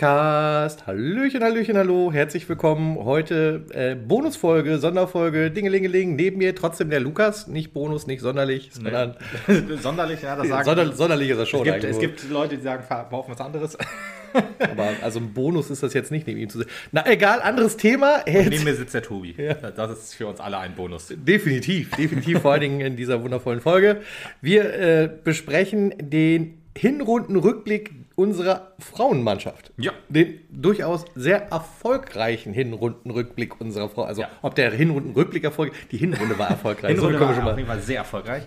Podcast. Hallöchen, Hallöchen, hallo, herzlich willkommen. Heute äh, Bonusfolge, Sonderfolge, Dingelingeling. Neben mir trotzdem der Lukas, nicht Bonus, nicht sonderlich, sondern. sonderlich, ja, das sagen. Sonder, sonderlich ist er schon. es, gibt, es gibt Leute, die sagen, verkaufen was anderes. Aber also ein Bonus ist das jetzt nicht neben ihm zu sehen. Na egal, anderes Thema. Neben mir sitzt der Tobi. Ja. Das ist für uns alle ein Bonus. Definitiv, definitiv, vor allen Dingen in dieser wundervollen Folge. Wir äh, besprechen den Hinrundenrückblick unserer Frauenmannschaft. Ja. Den durchaus sehr erfolgreichen Hinrundenrückblick unserer Frau. Also, ja. ob der Hinrundenrückblick erfolgreich die Hinrunde war erfolgreich. Hinrunde so, war auf jeden Fall sehr erfolgreich.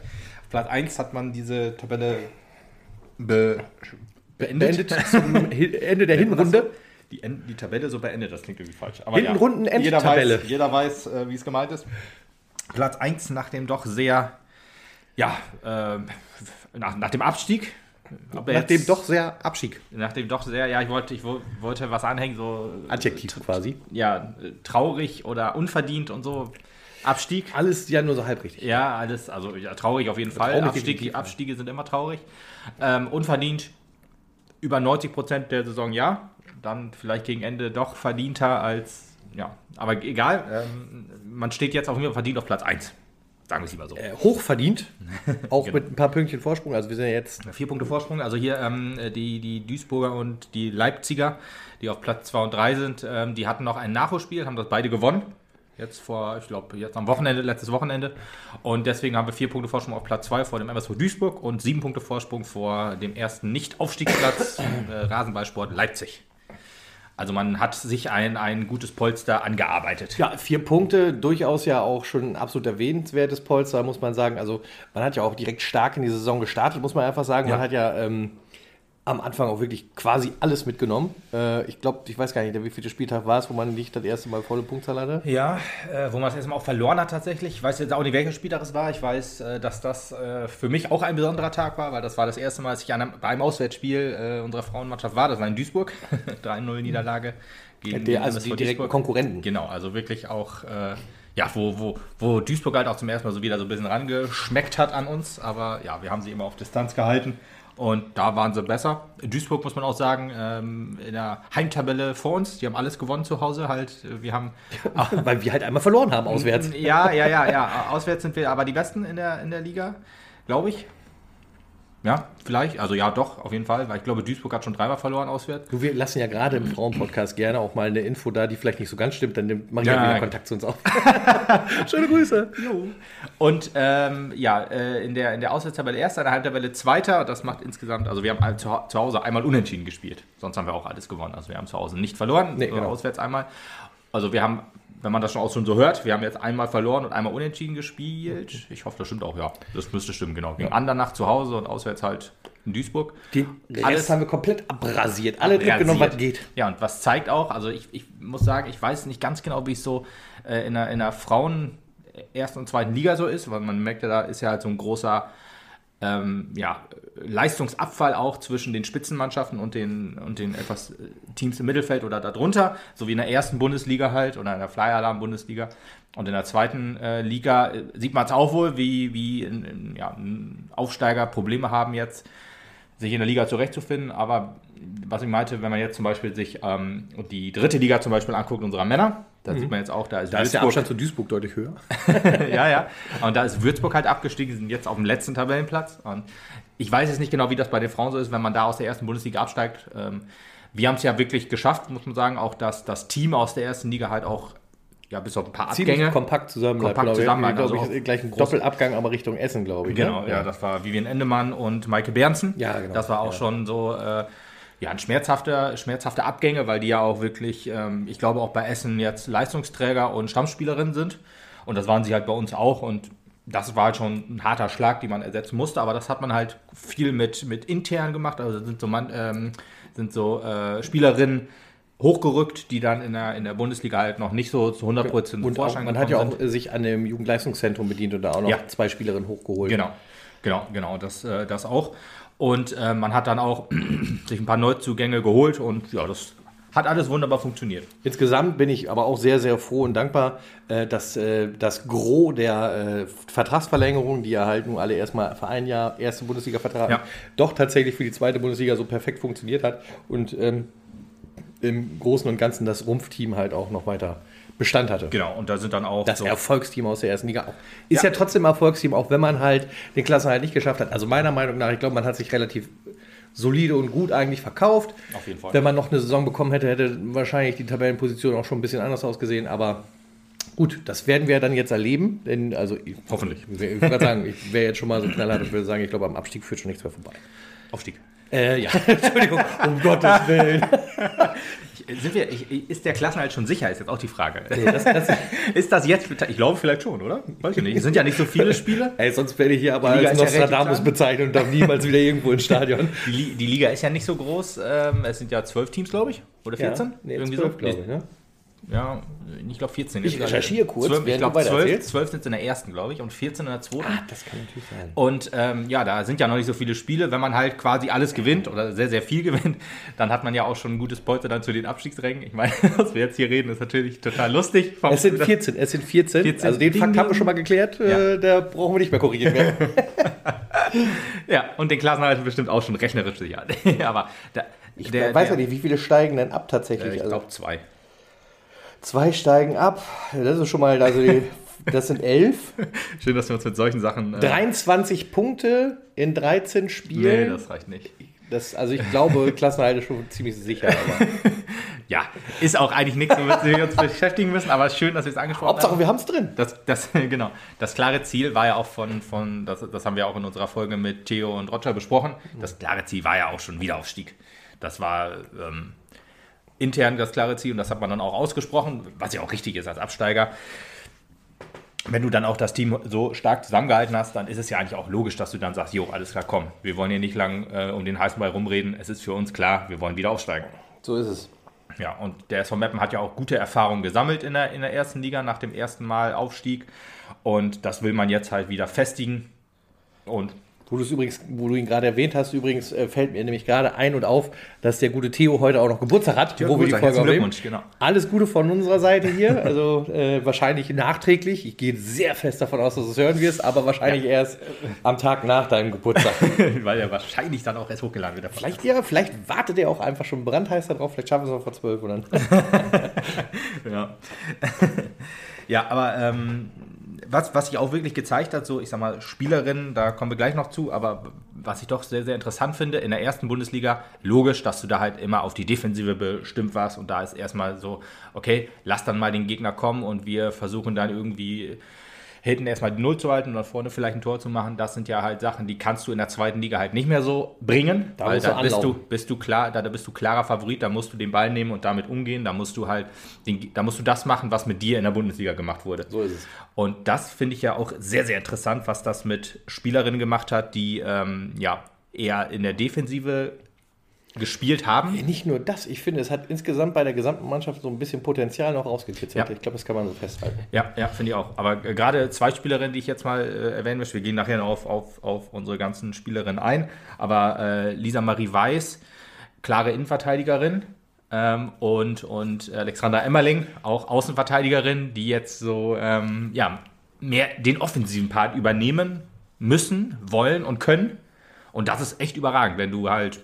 Platz 1 hat man diese Tabelle be beendet. beendet zum Ende der Hinrunde. Die, die, Tabelle so beendet, das klingt irgendwie falsch. Aber Hinrunden ja, jeder weiß, jeder weiß äh, wie es gemeint ist. Platz 1 nach dem doch sehr, ja, äh, nach, nach dem Abstieg nach dem doch sehr Abschied. Nach dem doch sehr, ja, ich wollte, ich wollte was anhängen, so. Adjektiv quasi. Ja, traurig oder unverdient und so. Abstieg. Alles ja nur so halbrichtig. Ja, alles, also ja, traurig auf jeden Fall. Abstieg, die Abstiege sind immer traurig. Ähm, unverdient über 90 Prozent der Saison ja. Dann vielleicht gegen Ende doch verdienter als, ja, aber egal. Ähm, man steht jetzt auf jeden Fall verdient auf Platz 1. Sagen wir es lieber so. Äh, hochverdient, auch genau. mit ein paar Pünktchen Vorsprung. Also wir sind ja jetzt. Vier Punkte Vorsprung. Also hier ähm, die, die Duisburger und die Leipziger, die auf Platz 2 und 3 sind, ähm, die hatten noch ein Nachholspiel, haben das beide gewonnen. Jetzt vor, ich glaube, jetzt am Wochenende, letztes Wochenende. Und deswegen haben wir vier Punkte Vorsprung auf Platz 2 vor dem MSV Duisburg und sieben Punkte Vorsprung vor dem ersten Nicht-Aufstiegsplatz äh, Rasenballsport Leipzig. Also man hat sich ein, ein gutes Polster angearbeitet. Ja, vier Punkte, durchaus ja auch schon ein absolut erwähnenswertes Polster, muss man sagen. Also man hat ja auch direkt stark in die Saison gestartet, muss man einfach sagen. Ja. Man hat ja ähm, am Anfang auch wirklich quasi alles mitgenommen. Äh, ich glaube, ich weiß gar nicht, wie viel Spieltag war es, wo man nicht das erste Mal volle Punktzahl hatte. Ja, äh, wo man das erste Mal auch verloren hat tatsächlich. Ich weiß jetzt auch nicht, welcher Spieltag es war. Ich weiß, äh, dass das äh, für mich auch ein besonderer Tag war, weil das war das erste Mal, dass ich einem, bei einem Auswärtsspiel äh, unserer Frauenmannschaft war. Das war in Duisburg. 3-0 Niederlage gegen Der, also die direkten Konkurrenten. Genau, also wirklich auch äh, ja, wo, wo, wo Duisburg halt auch zum ersten Mal so wieder so ein bisschen rangeschmeckt hat an uns. Aber ja, wir haben sie immer auf Distanz gehalten. Und da waren sie besser. In Duisburg muss man auch sagen, ähm, in der Heimtabelle vor uns, die haben alles gewonnen zu Hause. Halt, wir haben. Weil wir halt einmal verloren haben auswärts. Ja, ja, ja, ja. Auswärts sind wir aber die Besten in der, in der Liga, glaube ich. Ja, vielleicht. Also ja, doch, auf jeden Fall. Weil ich glaube, Duisburg hat schon dreimal verloren auswärts. Du, wir lassen ja gerade im Frauenpodcast gerne auch mal eine Info da, die vielleicht nicht so ganz stimmt. Dann machen wir ja, wieder Kontakt zu uns auf. Schöne Grüße. Jo. Und ähm, ja, äh, in der, in der Auswärtstabelle erster, in der Halbtabelle zweiter. Das macht insgesamt, also wir haben zu, zu Hause einmal unentschieden gespielt. Sonst haben wir auch alles gewonnen. Also wir haben zu Hause nicht verloren, nee, genau. auswärts einmal. Also wir haben wenn man das schon auch schon so hört, wir haben jetzt einmal verloren und einmal unentschieden gespielt. Ich hoffe, das stimmt auch, ja. Das müsste stimmen, genau. Gegen ja. Andernach zu Hause und auswärts halt in Duisburg. Den Alles haben wir komplett abrasiert. Alle mitgenommen, was geht. Ja, und was zeigt auch, also ich, ich muss sagen, ich weiß nicht ganz genau, wie es so äh, in, der, in der Frauen ersten und zweiten Liga so ist, weil man merkt ja, da ist ja halt so ein großer ähm, ja, Leistungsabfall auch zwischen den Spitzenmannschaften und den, und den etwas äh, Teams im Mittelfeld oder darunter, so wie in der ersten Bundesliga halt oder in der Flyer Alarm Bundesliga. Und in der zweiten äh, Liga äh, sieht man es auch wohl, wie, wie in, ja, Aufsteiger Probleme haben jetzt, sich in der Liga zurechtzufinden. Aber was ich meinte, wenn man jetzt zum Beispiel sich ähm, die dritte Liga zum Beispiel anguckt, unserer Männer, da mhm. sieht man jetzt auch, da ist Da Würzburg, ist der Abstand zu Duisburg deutlich höher. ja, ja. Und da ist Würzburg halt abgestiegen, sind jetzt auf dem letzten Tabellenplatz. Und ich weiß jetzt nicht genau, wie das bei den Frauen so ist, wenn man da aus der ersten Bundesliga absteigt. Ähm, wir haben es ja wirklich geschafft, muss man sagen, auch dass das Team aus der ersten Liga halt auch ja, bis auf ein paar Ziemlich Abgänge. kompakt zusammen kompakt bleibt, zusammen ich, glaube also ich, gleich ein Doppelabgang, aber Richtung Essen, glaube ich. Ne? Genau, ne? ja, das war Vivian Endemann und Maike Bernsen. Ja, genau. Das war auch ja. schon so äh, ja, ein schmerzhafter, schmerzhafte Abgänge, weil die ja auch wirklich, ähm, ich glaube, auch bei Essen jetzt Leistungsträger und Stammspielerinnen sind. Und das waren sie halt bei uns auch. Und das war halt schon ein harter Schlag, den man ersetzen musste. Aber das hat man halt viel mit, mit intern gemacht. Also sind so, man, ähm, sind so äh, Spielerinnen, hochgerückt, die dann in der, in der Bundesliga halt noch nicht so zu 100 Prozent und auch, Man hat ja auch sind. sich an dem Jugendleistungszentrum bedient und da auch noch ja. zwei Spielerinnen hochgeholt. Genau, genau, genau, das, äh, das auch. Und äh, man hat dann auch sich ein paar Neuzugänge geholt und ja, das hat alles wunderbar funktioniert. Insgesamt bin ich aber auch sehr, sehr froh und dankbar, äh, dass äh, das Gros der äh, Vertragsverlängerungen, die ja halt nun alle erstmal für ein Jahr erste Bundesliga vertragen, ja. doch tatsächlich für die zweite Bundesliga so perfekt funktioniert hat. Und ähm, im Großen und Ganzen das Rumpfteam halt auch noch weiter Bestand hatte. Genau, und da sind dann auch Das so- Erfolgsteam aus der ersten Liga auch. Ist Ja. ja, trotzdem Erfolgsteam, auch wenn man halt den Klassenhalt nicht geschafft hat. Also meiner Meinung nach, ich glaube, man hat sich relativ solide und gut eigentlich verkauft. Auf jeden Fall. Wenn man noch eine Saison bekommen hätte, hätte wahrscheinlich die Tabellenposition auch schon ein bisschen anders ausgesehen. Aber gut, das werden wir dann jetzt erleben. Denn, also, ich, Hoffentlich. Ich, ich würde sagen, ich wäre jetzt schon mal so knallhart und würde sagen, ich glaube, am Abstieg führt schon nichts mehr vorbei. Aufstieg. Äh, ja, Entschuldigung, um Gottes Willen. Sind wir, ich, ist der Klassenhalt schon sicher, ist jetzt auch die Frage. Das, das, Ist das jetzt, ich glaube vielleicht schon, oder? Weiß ich nicht. Es sind ja nicht so viele Spiele. ey, sonst werde ich hier aber als ja Nostradamus klein. bezeichnet und darf niemals wieder irgendwo ins Stadion. Die, die Liga ist ja nicht so groß. Ähm, es sind ja zwölf Teams, glaube ich. Oder 14? Ja, nee, 12, glaube ich. Ne? Ja, ich glaube 14. Ich recherchiere kurz, 12, ich glaube du weiter 12, erzählst. 12 sind in der ersten, glaube ich, und 14 in der zweiten. Ah, das kann natürlich sein. Und ähm, ja, da sind ja noch nicht so viele Spiele. Wenn man halt quasi alles gewinnt oder sehr, sehr viel gewinnt, dann hat man ja auch schon ein gutes Polster dann zu den Abstiegsrängen. Ich meine, was wir jetzt hier reden, ist natürlich total lustig. Es sind 14, es sind 14. 14. Also den Ding, Fakt haben wir schon mal geklärt, Ja. äh, da brauchen wir nicht mehr korrigieren werden. Ja, und den Klassenhalt bestimmt auch schon rechnerisch sicher. Aber da, Ich der, weiß ja nicht, wie viele steigen denn ab äh, tatsächlich. Ich also glaube zwei. Zwei steigen ab. Das ist schon mal, also die, das sind elf. Schön, dass wir uns mit solchen Sachen. Äh, 23 Punkte in 13 nee, Spielen. das reicht nicht. das, also ich glaube, Klassenhalt ist schon ziemlich sicher. Aber Ja, ist auch eigentlich nichts, womit wir uns beschäftigen müssen, aber schön, dass wir es angesprochen haben. Hauptsache, wir haben es drin. Das, das, genau. Das klare Ziel war ja auch von, von das, das haben wir auch in unserer Folge mit Theo und Roger besprochen. Das klare Ziel war ja auch schon Wiederaufstieg. Das war ähm, intern das klare Ziel und das hat man dann auch ausgesprochen, was ja auch richtig ist als Absteiger. Wenn du dann auch das Team so stark zusammengehalten hast, dann ist es ja eigentlich auch logisch, dass du dann sagst, jo, alles klar, komm, wir wollen hier nicht lang äh, um den heißen Ball rumreden. Es ist für uns klar, wir wollen wieder aufsteigen. So ist es. Ja, und der SV Meppen hat ja auch gute Erfahrungen gesammelt in der, in der ersten Liga nach dem ersten Mal Aufstieg. Und das will man jetzt halt wieder festigen. Und Wo du es übrigens, wo du ihn gerade erwähnt hast, übrigens äh, fällt mir nämlich gerade ein und auf, dass der gute Theo heute auch noch Geburtstag hat, Ja, wo wir die Geburtstag. Folge aufnehmen. Genau. Alles Gute von unserer Seite hier, also äh, wahrscheinlich nachträglich. Ich gehe sehr fest davon aus, dass du es hören wirst, aber wahrscheinlich erst am Tag nach deinem Geburtstag. weil er wahrscheinlich dann auch erst hochgeladen wird. vielleicht ja, vielleicht wartet er auch einfach schon brandheiß darauf, vielleicht schaffen wir es auch vor zwölf dann. Ja. ja, aber ähm, was, was sich auch wirklich gezeigt hat, so ich sag mal, Spielerinnen, da kommen wir gleich noch zu, aber was ich doch sehr, sehr interessant finde, in der ersten Bundesliga, logisch, dass du da halt immer auf die Defensive bestimmt warst und da ist erstmal so, okay, lass dann mal den Gegner kommen und wir versuchen dann irgendwie hinten erstmal die Null zu halten und dann vorne vielleicht ein Tor zu machen, das sind ja halt Sachen, die kannst du in der zweiten Liga halt nicht mehr so bringen. Da weil da du bist du, anlaufen. bist du klar, da, da bist du klarer Favorit, da musst du den Ball nehmen und damit umgehen, da musst du halt, den, da musst du das machen, was mit dir in der Bundesliga gemacht wurde. So ist es. Und das finde ich ja auch sehr, sehr interessant, was das mit Spielerinnen gemacht hat, die ähm, ja eher in der Defensive gespielt haben. Nicht nur das, ich finde, es hat insgesamt bei der gesamten Mannschaft so ein bisschen Potenzial noch rausgekitzelt. Ja. Ich glaube, das kann man so festhalten. Ja, ja, finde ich auch. Aber äh, gerade zwei Spielerinnen, die ich jetzt mal äh, erwähnen möchte, wir gehen nachher noch auf, auf, auf unsere ganzen Spielerinnen ein. Aber äh, Lisa Marie Weiß, klare Innenverteidigerin. Ähm, und, und Alexandra Emmerling, auch Außenverteidigerin, die jetzt so ähm, ja, mehr den offensiven Part übernehmen müssen, wollen und können. Und das ist echt überragend, wenn du halt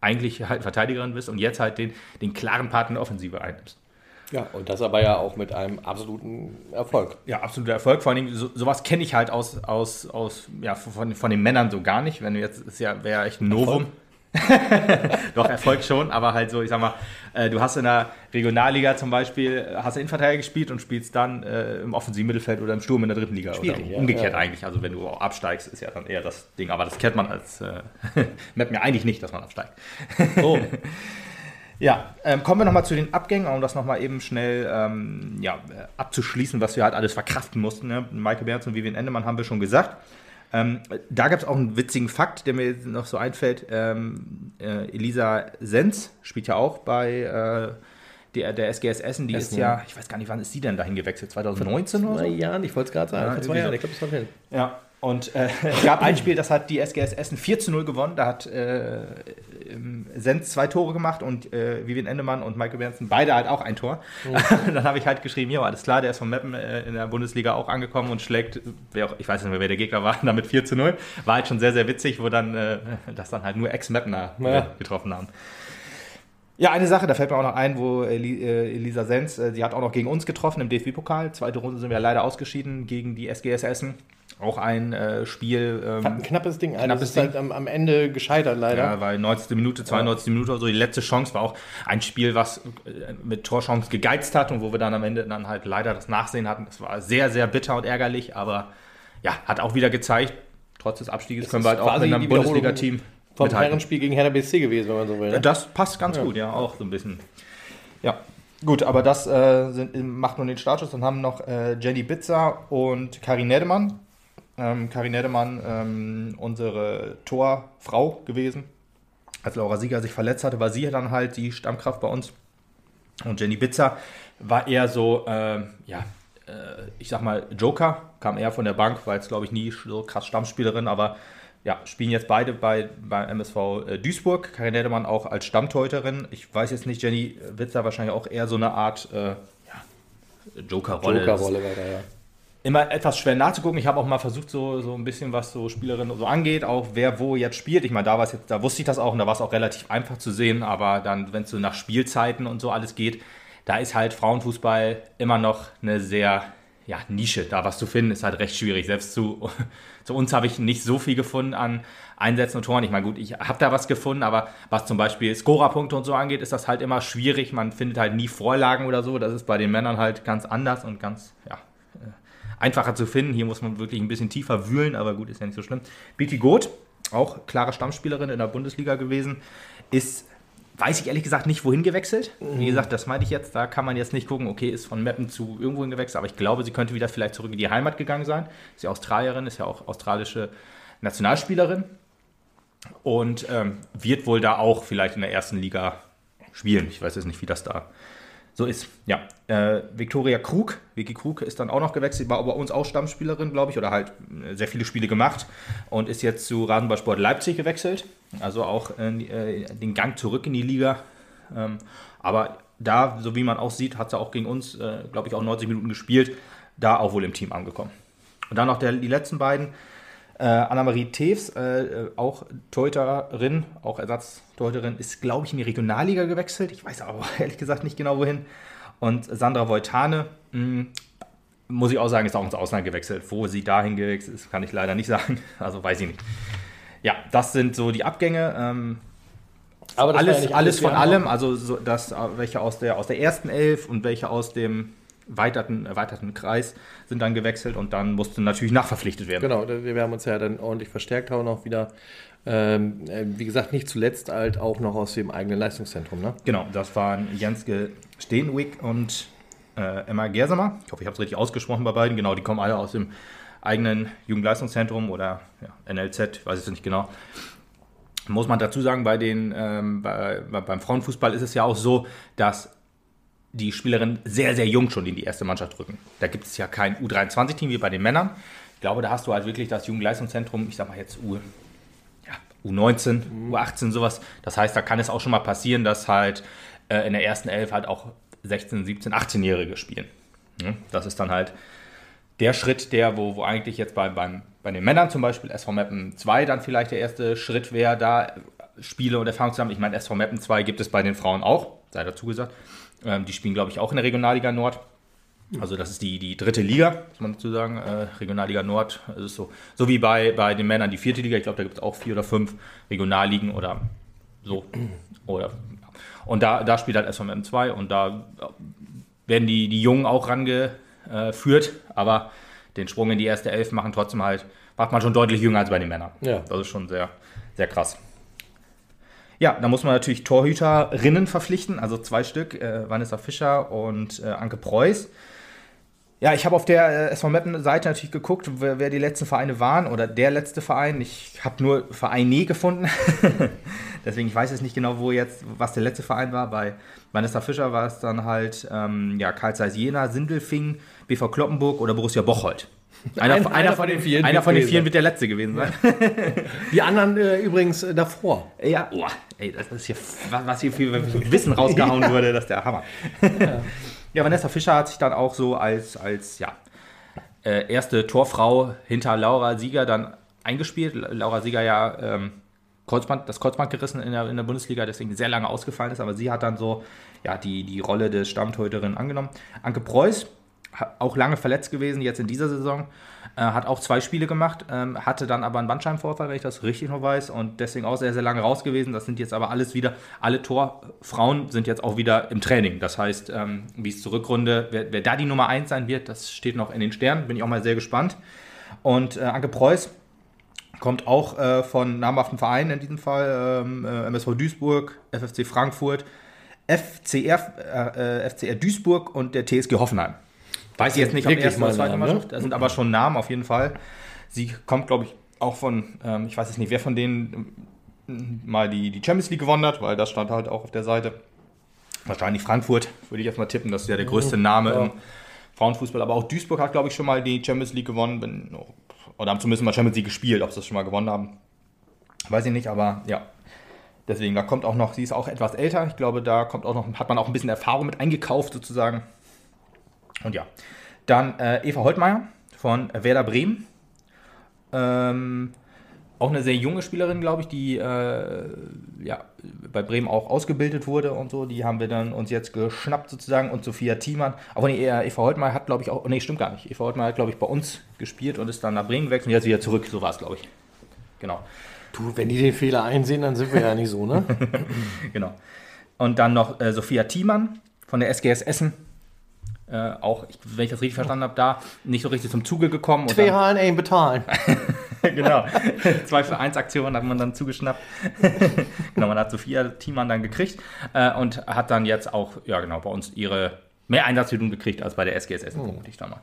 eigentlich halt Verteidigerin bist und jetzt halt den, den klaren Part in der Offensive einnimmst. Ja, und das aber ja auch mit einem absoluten Erfolg. Ja, absoluter Erfolg. Vor allem, so, sowas kenne ich halt aus, aus, aus ja, von, von den Männern so gar nicht. Wenn du jetzt, ist ja, wäre echt ein Novum. Doch, Erfolg schon, aber halt so, ich sag mal, äh, du hast in der Regionalliga zum Beispiel, äh, hast du Innenverteidiger gespielt und spielst dann äh, im offensiven Mittelfeld oder im Sturm in der dritten Liga. Schwierig, oder ja, umgekehrt ja. eigentlich. Also wenn du auch absteigst, ist ja dann eher das Ding. Aber das kennt man als, äh, merkt mir eigentlich nicht, dass man absteigt. So, Ja, ähm, kommen wir nochmal zu den Abgängen, um das nochmal eben schnell ähm, ja, äh, abzuschließen, was wir halt alles verkraften mussten. Ne? Michael Berns und Vivian Endemann haben wir schon gesagt. Ähm, da gab es auch einen witzigen Fakt, der mir noch so einfällt. Ähm, äh, Elisa Sens spielt ja auch bei äh, der, der SGS Essen. Die Essen, ist ja, ich weiß gar nicht, wann ist sie denn dahin gewechselt? 2019 oder so? zwei Jahren, ich wollte es gerade sagen, Ja, vor zwei Jahren, ich glaube, das war hin. Ja, und äh, es gab ein Spiel, das hat die SGS Essen 4 zu 0 gewonnen. Da hat äh, Sens zwei Tore gemacht und äh, Vivian Endemann und Michael Bernsen beide halt auch ein Tor. dann habe ich halt geschrieben, ja, alles klar, der ist von Meppen äh, in der Bundesliga auch angekommen und schlägt, wer auch, ich weiß nicht mehr, wer der Gegner war, damit 4 zu 0. War halt schon sehr, sehr witzig, wo dann, äh, das dann halt nur Ex-Meppener Ja. getroffen haben. Ja, eine Sache, da fällt mir auch noch ein, wo äh, Elisa Sens, äh, sie hat auch noch gegen uns getroffen im DFB-Pokal. Zweite Runde sind wir leider ausgeschieden gegen die SGS Essen. Auch ein äh, Spiel. Ähm, ein knappes Ding, knappes das ist halt am, am, Ende gescheitert leider. Ja, weil 90. Minute, 92. Ja. Minute oder so, die letzte Chance war auch ein Spiel, was äh, mit Torchance gegeizt hat und wo wir dann am Ende dann halt leider das Nachsehen hatten. Das war sehr, sehr bitter und ärgerlich, aber ja, hat auch wieder gezeigt, trotz des Abstieges das können wir halt auch mit einem Bundesliga-Team vom. Herrenspiel gegen Hertha BSC gewesen, wenn man so will. Ne? Das passt ganz ja. gut, ja, auch so ein bisschen. Ja, gut, aber das äh, sind, macht nun den Startschuss. Dann haben noch äh, Jenny Bitzer und Karin Nedemann ähm, Karin Nedemann, ähm, unsere Torfrau gewesen. Als Laura Sieger sich verletzt hatte, war sie dann halt die Stammkraft bei uns. Und Jenny Bitzer war eher so, äh, ja, äh, ich sag mal, Joker, kam eher von der Bank, war jetzt, glaube ich, nie so krass Stammspielerin, aber ja, spielen jetzt beide bei, bei MSV äh, Duisburg. Karin Nedemann auch als Stammteuterin. Ich weiß jetzt nicht, Jenny Bitzer wahrscheinlich auch eher so eine Art äh, ja, Joker-Rolle. Joker-Rolle war da, ja immer etwas schwer nachzugucken. Ich habe auch mal versucht, so, so ein bisschen, was so Spielerinnen so angeht, auch wer wo jetzt spielt. Ich meine, da war jetzt, da wusste ich das auch und da war es auch relativ einfach zu sehen, aber dann, wenn es so nach Spielzeiten und so alles geht, da ist halt Frauenfußball immer noch eine sehr ja, Nische. Da was zu finden, ist halt recht schwierig. Selbst zu, zu uns habe ich nicht so viel gefunden an Einsätzen und Toren. Ich meine, gut, ich habe da was gefunden, aber was zum Beispiel Scorerpunkte und so angeht, ist das halt immer schwierig. Man findet halt nie Vorlagen oder so. Das ist bei den Männern halt ganz anders und ganz, ja, einfacher zu finden. Hier muss man wirklich ein bisschen tiefer wühlen, aber gut, ist ja nicht so schlimm. Biti Goth, auch klare Stammspielerin in der Bundesliga gewesen, ist weiß ich ehrlich gesagt nicht, wohin gewechselt. Wie mhm. gesagt, das meinte ich jetzt. Da kann man jetzt nicht gucken, okay, ist von Meppen zu irgendwo gewechselt. Aber ich glaube, sie könnte wieder vielleicht zurück in die Heimat gegangen sein. Ist ja Australierin, ist ja auch australische Nationalspielerin. Und ähm, wird wohl da auch vielleicht in der ersten Liga spielen. Ich weiß jetzt nicht, wie das da so ist, ja. Äh, Viktoria Krug, Vicky Krug ist dann auch noch gewechselt, war bei uns auch Stammspielerin, glaube ich, oder halt äh, sehr viele Spiele gemacht und ist jetzt zu Rasenballsport Leipzig gewechselt. Also auch äh, den Gang zurück in die Liga. Ähm, aber da, so wie man auch sieht, hat sie auch gegen uns, äh, glaube ich, auch 90 Minuten gespielt, da auch wohl im Team angekommen. Und dann noch der, die letzten beiden. Äh, Annemarie Teves, äh, äh, auch Teuterin, auch Ersatzteuterin, ist, glaube ich, in die Regionalliga gewechselt. Ich weiß aber ehrlich gesagt nicht genau wohin. Und Sandra Voitane, mh, hm, muss ich auch sagen, ist auch ins Ausland gewechselt. Wo sie dahin gewechselt ist, kann ich leider nicht sagen. Also weiß ich nicht. Ja, das sind so die Abgänge. Ähm, aber alles, alles, alles von allem, also so, das, welche aus der, aus der ersten Elf und welche aus dem erweiterten, erweiterten Kreis sind dann gewechselt und dann musste natürlich nachverpflichtet werden. Genau, wir haben uns ja dann ordentlich verstärkt, auch noch wieder. Ähm, äh, wie gesagt, nicht zuletzt halt auch noch aus dem eigenen Leistungszentrum. Ne? Genau, das waren Janske Steenwick und äh, Emma Gersamer. Ich hoffe, ich habe es richtig ausgesprochen bei beiden. Genau, die kommen alle aus dem eigenen Jugendleistungszentrum oder ja, NLZ, ich weiß es nicht genau. Muss man dazu sagen, bei den, ähm, bei, beim Frauenfußball ist es ja auch so, dass die Spielerinnen sehr, sehr jung schon in die erste Mannschaft rücken. Da gibt es ja kein U23-Team wie bei den Männern. Ich glaube, da hast du halt wirklich das Jugendleistungszentrum, ich sag mal jetzt U, ja, U19, mhm. U18, sowas. Das heißt, da kann es auch schon mal passieren, dass halt äh, in der ersten Elf halt auch 16, 17, 18-Jährige spielen. Ja, das ist dann halt der Schritt, der, wo, wo eigentlich jetzt bei, beim, bei den Männern zum Beispiel SV Mappen 2 dann vielleicht der erste Schritt wäre, da Spiele und Erfahrung zu haben. Ich meine, SV Mappen 2 gibt es bei den Frauen auch, sei dazu gesagt. Ähm, die spielen, glaube ich, auch in der Regionalliga Nord. Also das ist die, die dritte Liga, muss man dazu sagen. Äh, Regionalliga Nord. Es ist so, so wie bei, bei den Männern die vierte Liga. Ich glaube, da gibt es auch vier oder fünf Regionalligen oder so. Oder, und da, da spielt halt SVM 2 und da werden die, die Jungen auch rangeführt, aber den Sprung in die erste Elf machen trotzdem halt, macht man schon deutlich jünger als bei den Männern. Ja. Das ist schon sehr, sehr krass. Ja, da muss man natürlich Torhüterinnen verpflichten, also zwei Stück, äh, Vanessa Fischer und äh, Anke Preuß. Ja, ich habe auf der äh, SV Meppen Seite natürlich geguckt, wer, wer, die letzten Vereine waren oder der letzte Verein. Ich habe nur Vereine gefunden. Deswegen, ich weiß jetzt nicht genau, wo jetzt, was der letzte Verein war. Bei Vanessa Fischer war es dann halt ähm, ja, Karl Jena, Sindelfing, BV Kloppenburg oder Borussia Bocholt. Einer, einer, einer, von den vielen, einer von den vielen wird der letzte gewesen sein. Die anderen äh, übrigens äh, davor. Ja, oh, ey, das ist hier, was hier viel Wissen rausgehauen ja. wurde, das ist der Hammer. Ja. ja. Vanessa Fischer hat sich dann auch so als, als ja, äh, erste Torfrau hinter Laura Sieger dann eingespielt. Laura Sieger ja ähm, Kreuzband, das Kreuzband gerissen in der, in der Bundesliga, deswegen sehr lange ausgefallen ist. Aber sie hat dann so ja, die, die Rolle des Stammtorhüterin angenommen. Anke Preuß, auch lange verletzt gewesen, jetzt in dieser Saison, äh, hat auch zwei Spiele gemacht, ähm, hatte dann aber einen Bandscheibenvorfall, wenn ich das richtig noch weiß, und deswegen auch sehr, sehr lange raus gewesen. Das sind jetzt aber alles wieder, alle Torfrauen sind jetzt auch wieder im Training. Das heißt, ähm, wie es zur Rückrunde, wer, wer, da die Nummer 1 sein wird, das steht noch in den Sternen, bin ich auch mal sehr gespannt. Und äh, Anke Preuß kommt auch äh, von namhaften Vereinen in diesem Fall, ähm, äh, MSV Duisburg, FFC Frankfurt, FCR, äh, äh FCR Duisburg und der TSG Hoffenheim. Weiß ich jetzt nicht, ob erste oder zweite Mannschaft. Ne? Das sind aber schon Namen auf jeden Fall. Sie kommt, glaube ich, auch von, ähm, ich weiß jetzt nicht, wer von denen ähm, mal die, die Champions League gewonnen hat, weil das stand halt auch auf der Seite. Wahrscheinlich Frankfurt, würde ich jetzt mal tippen. Das ist ja der größte mhm. Name ja. im Frauenfußball. Aber auch Duisburg hat, glaube ich, schon mal die Champions League gewonnen. Oder haben zumindest mal Champions League gespielt. Ob sie das schon mal gewonnen haben, weiß ich nicht. Aber ja, deswegen, da kommt auch noch, sie ist auch etwas älter. Ich glaube, da kommt auch noch, hat man auch ein bisschen Erfahrung mit eingekauft sozusagen. Und ja, dann äh, Eva Holtmeier von Werder Bremen. Ähm, auch eine sehr junge Spielerin, glaube ich, die äh, ja, bei Bremen auch ausgebildet wurde und so. Die haben wir dann uns jetzt geschnappt sozusagen. Und Sophia Thiemann. Aber nee, Eva Holtmeier hat, glaube ich, auch. Nee, stimmt gar nicht. Eva Holtmeier hat, glaube ich, bei uns gespielt und ist dann nach Bremen gewechselt und jetzt wieder zurück. So war es, glaube ich. Genau. Du, wenn die den Fehler einsehen, dann sind wir ja nicht so, ne? genau. Und dann noch äh, Sophia Thiemann von der SGS Essen äh, auch, wenn ich das richtig verstanden habe, da nicht so richtig zum Zuge gekommen. Zwei HNA bezahlen. genau. Zwei für eins Aktionen hat man dann zugeschnappt. genau, man hat Sophia Thiemann dann gekriegt äh, und hat dann jetzt auch, ja genau, bei uns ihre mehr Einsatzhütung gekriegt als bei der SGSS, oh. vermutlich damals.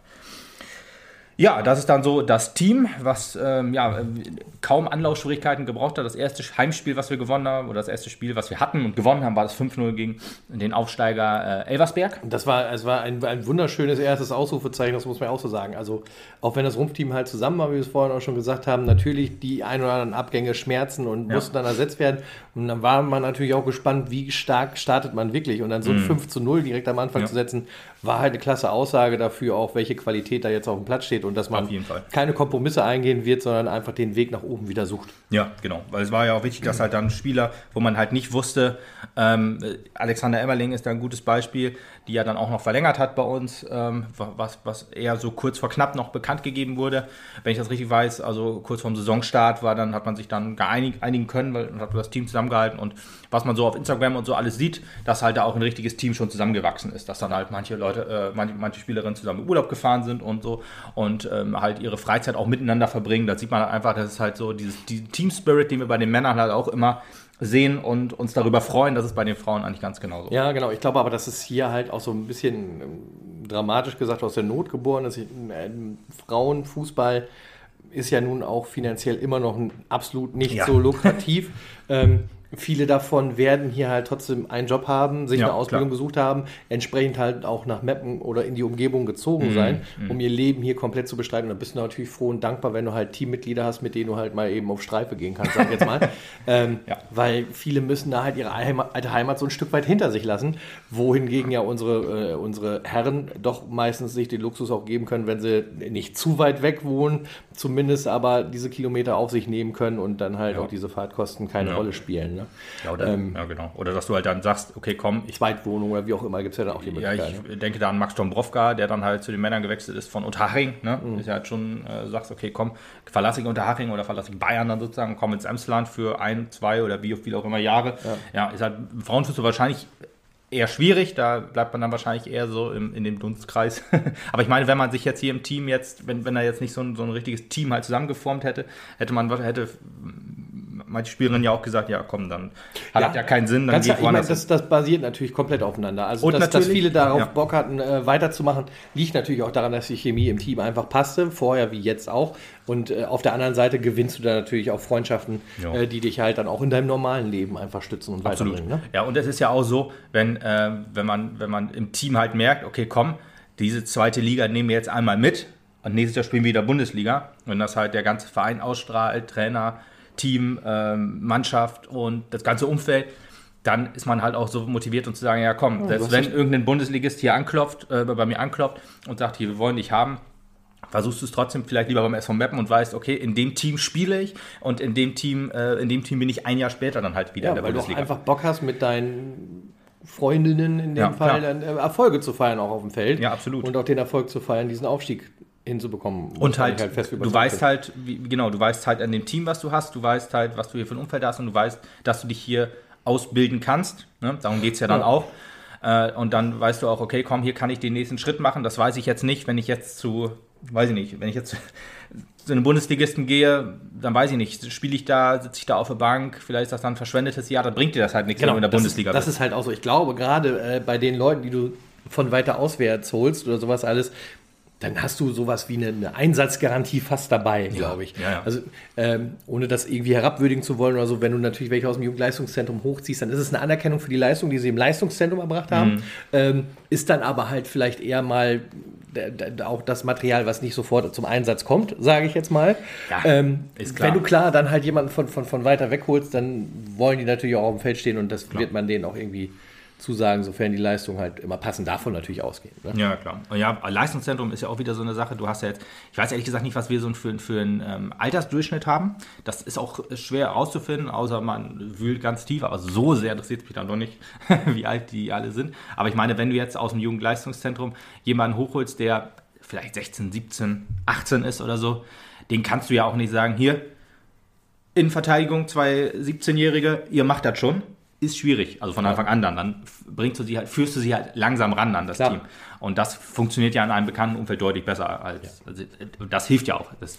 Ja, das ist dann so das Team, was ähm, ja, kaum Anlaufschwierigkeiten gebraucht hat. Das erste Heimspiel, was wir gewonnen haben, oder das erste Spiel, was wir hatten und gewonnen haben, war das 5-0 gegen den Aufsteiger äh, Elversberg. Das war, es war ein, ein, wunderschönes erstes Ausrufezeichen, das muss man auch so sagen. Also, auch wenn das Rumpfteam halt zusammen war, wie wir es vorhin auch schon gesagt haben, natürlich die ein oder anderen Abgänge schmerzen und ja. mussten dann ersetzt werden. Und dann war man natürlich auch gespannt, wie stark startet man wirklich. Und dann so ein mhm. 5 0 direkt am Anfang ja. zu setzen, war halt eine klasse Aussage dafür, auch welche Qualität da jetzt auf dem Platz steht und dass man keine Kompromisse eingehen wird, sondern einfach den Weg nach oben wieder sucht. Ja, genau. Weil es war ja auch wichtig, dass halt dann Spieler, wo man halt nicht wusste, ähm, Alexander Emmerling ist da ein gutes Beispiel, die ja dann auch noch verlängert hat bei uns, ähm, was, was eher so kurz vor knapp noch bekannt gegeben wurde. Wenn ich das richtig weiß, also kurz vorm Saisonstart war, dann hat man sich dann geeinigt, einigen können, man hat das Team zusammengehalten und was man so auf Instagram und so alles sieht, dass halt da auch ein richtiges Team schon zusammengewachsen ist, dass dann halt manche Leute, äh, manche, manche Spielerinnen zusammen in Urlaub gefahren sind und so und ähm, halt ihre Freizeit auch miteinander verbringen. Da sieht man halt einfach, dass es halt so dieses die Team Spirit, den wir bei den Männern halt auch immer sehen und uns darüber freuen, dass es bei den Frauen eigentlich ganz genauso ist. Ja, genau. Ich glaube aber, dass es hier halt auch so ein bisschen ähm, dramatisch gesagt aus der Not geboren ist. Frauenfußball ist ja nun auch finanziell immer noch absolut nicht ja. so lukrativ. ähm, Viele davon werden hier halt trotzdem einen Job haben, sich ja, eine Ausbildung klar. gesucht haben, entsprechend halt auch nach Meppen oder in die Umgebung gezogen mhm, sein, mhm. um ihr Leben hier komplett zu bestreiten. Und da bist du natürlich froh und dankbar, wenn du halt Teammitglieder hast, mit denen du halt mal eben auf Streife gehen kannst, sag ich jetzt mal. ähm, ja. Weil viele müssen da halt ihre alte Heimat so ein Stück weit hinter sich lassen, wohingegen ja unsere, äh, unsere Herren doch meistens sich den Luxus auch geben können, wenn sie nicht zu weit weg wohnen, zumindest aber diese Kilometer auf sich nehmen können und dann halt ja. auch diese Fahrtkosten keine Rolle spielen. Ne? Ja, oder, ähm, ja, genau. Oder dass du halt dann sagst, okay, komm. Ich, Zweitwohnung oder wie auch immer, gibt es ja dann auch die Möglichkeit. Ja, ich ne? denke da an Max Dombrovka, der dann halt zu den Männern gewechselt ist von Unterhaching. Ne? Mhm. Ist ja halt schon, äh, sagst, okay, komm, verlasse ich Unterhaching oder verlasse ich Bayern dann sozusagen, komm ins Emsland für ein, zwei oder wie viel auch immer Jahre. Ja, ja ist halt Frauenfußball wahrscheinlich eher schwierig. Da bleibt man dann wahrscheinlich eher so im, in dem Dunstkreis. Aber ich meine, wenn man sich jetzt hier im Team jetzt, wenn, wenn er jetzt nicht so ein, so ein richtiges Team halt zusammengeformt hätte, hätte man hätte manche Spielerinnen ja auch gesagt, ja komm, dann hat ja, ja keinen Sinn, dann geht ich meine, das, das basiert natürlich komplett aufeinander. Also, dass, dass, viele darauf ja. Bock hatten, äh, weiterzumachen, liegt natürlich auch daran, dass die Chemie im Team einfach passte, vorher wie jetzt auch. Und äh, auf der anderen Seite gewinnst du da natürlich auch Freundschaften, äh, die dich halt dann auch in deinem normalen Leben einfach stützen und Absolut. weiterbringen. Ne? Ja, und es ist ja auch so, wenn, äh, wenn, man, wenn man im Team halt merkt, okay, komm, diese zweite Liga nehmen wir jetzt einmal mit und nächstes Jahr spielen wir wieder Bundesliga. Wenn das halt der ganze Verein ausstrahlt, Trainer, Team, ähm, Mannschaft und das ganze Umfeld, dann ist man halt auch so motiviert und zu sagen, ja komm, oh, selbst wenn irgendein Bundesligist hier anklopft, äh, bei mir anklopft und sagt, hier, wir wollen dich haben, versuchst du es trotzdem vielleicht lieber beim SV Meppen und weißt, okay, in dem Team spiele ich und in dem Team, äh, in dem Team bin ich ein Jahr später dann halt wieder Ja, in der weil du auch Bundesliga. einfach Bock hast, mit deinen Freundinnen in dem Ja, Fall Erfolge zu feiern, auch auf dem Feld. Ja, absolut. Und auch den Erfolg zu feiern, diesen Aufstieg hinzubekommen. Und halt, ich fest du weißt bin. halt, wie, genau, du weißt halt an dem Team, was du hast, du weißt halt, was du hier für ein Umfeld hast und du weißt, dass du dich hier ausbilden kannst. Ne? Darum geht es ja dann Ja. auch. Äh, und dann weißt du auch, okay, komm, hier kann ich den nächsten Schritt machen. Das weiß ich jetzt nicht, wenn ich jetzt zu, weiß ich nicht, wenn ich jetzt zu, zu einem Bundesligisten gehe, dann weiß ich nicht, spiele ich da, sitze ich da auf der Bank, vielleicht ist das dann ein verschwendetes Jahr, dann bringt dir das halt nichts, wenn du in der das Bundesliga ist, Das bist. ist halt auch so. Ich glaube, gerade äh, bei den Leuten, die du von weiter auswärts holst oder sowas alles, dann hast du sowas wie eine, eine Einsatzgarantie fast dabei, glaube ich. ja, ja. Also ähm, ohne das irgendwie herabwürdigen zu wollen oder so, wenn du natürlich welche aus dem Jugendleistungszentrum hochziehst, dann ist es eine Anerkennung für die Leistung, die sie im Leistungszentrum erbracht Mhm. haben. Ähm, ist dann aber halt vielleicht eher mal auch das Material, was nicht sofort zum Einsatz kommt, sage ich jetzt mal. Ja, ähm, ist klar. Wenn du klar dann halt jemanden von, von, von weiter weg holst, dann wollen die natürlich auch auf dem Feld stehen und das wird man denen auch irgendwie zusagen, sofern die Leistung halt immer passend davon natürlich ausgehen. Ne? Ja, klar. Und ja, Leistungszentrum ist ja auch wieder so eine Sache. Du hast ja jetzt, ich weiß ehrlich gesagt nicht, was wir so für, für einen ähm, Altersdurchschnitt haben. Das ist auch schwer herauszufinden, außer man wühlt ganz tief. Aber so sehr interessiert es mich dann doch nicht, wie alt die alle sind. Aber ich meine, wenn du jetzt aus dem Jugendleistungszentrum jemanden hochholst, der vielleicht 16, 17, 18 ist oder so, den kannst du ja auch nicht sagen, hier, Innenverteidigung, zwei 17-Jährige, ihr macht das schon. Ist schwierig, also von Anfang an dann. Dann bringst du sie halt, führst du sie halt langsam ran an das Klar. Team. Und das funktioniert ja in einem bekannten Umfeld deutlich besser als. Also, das hilft ja auch. Das,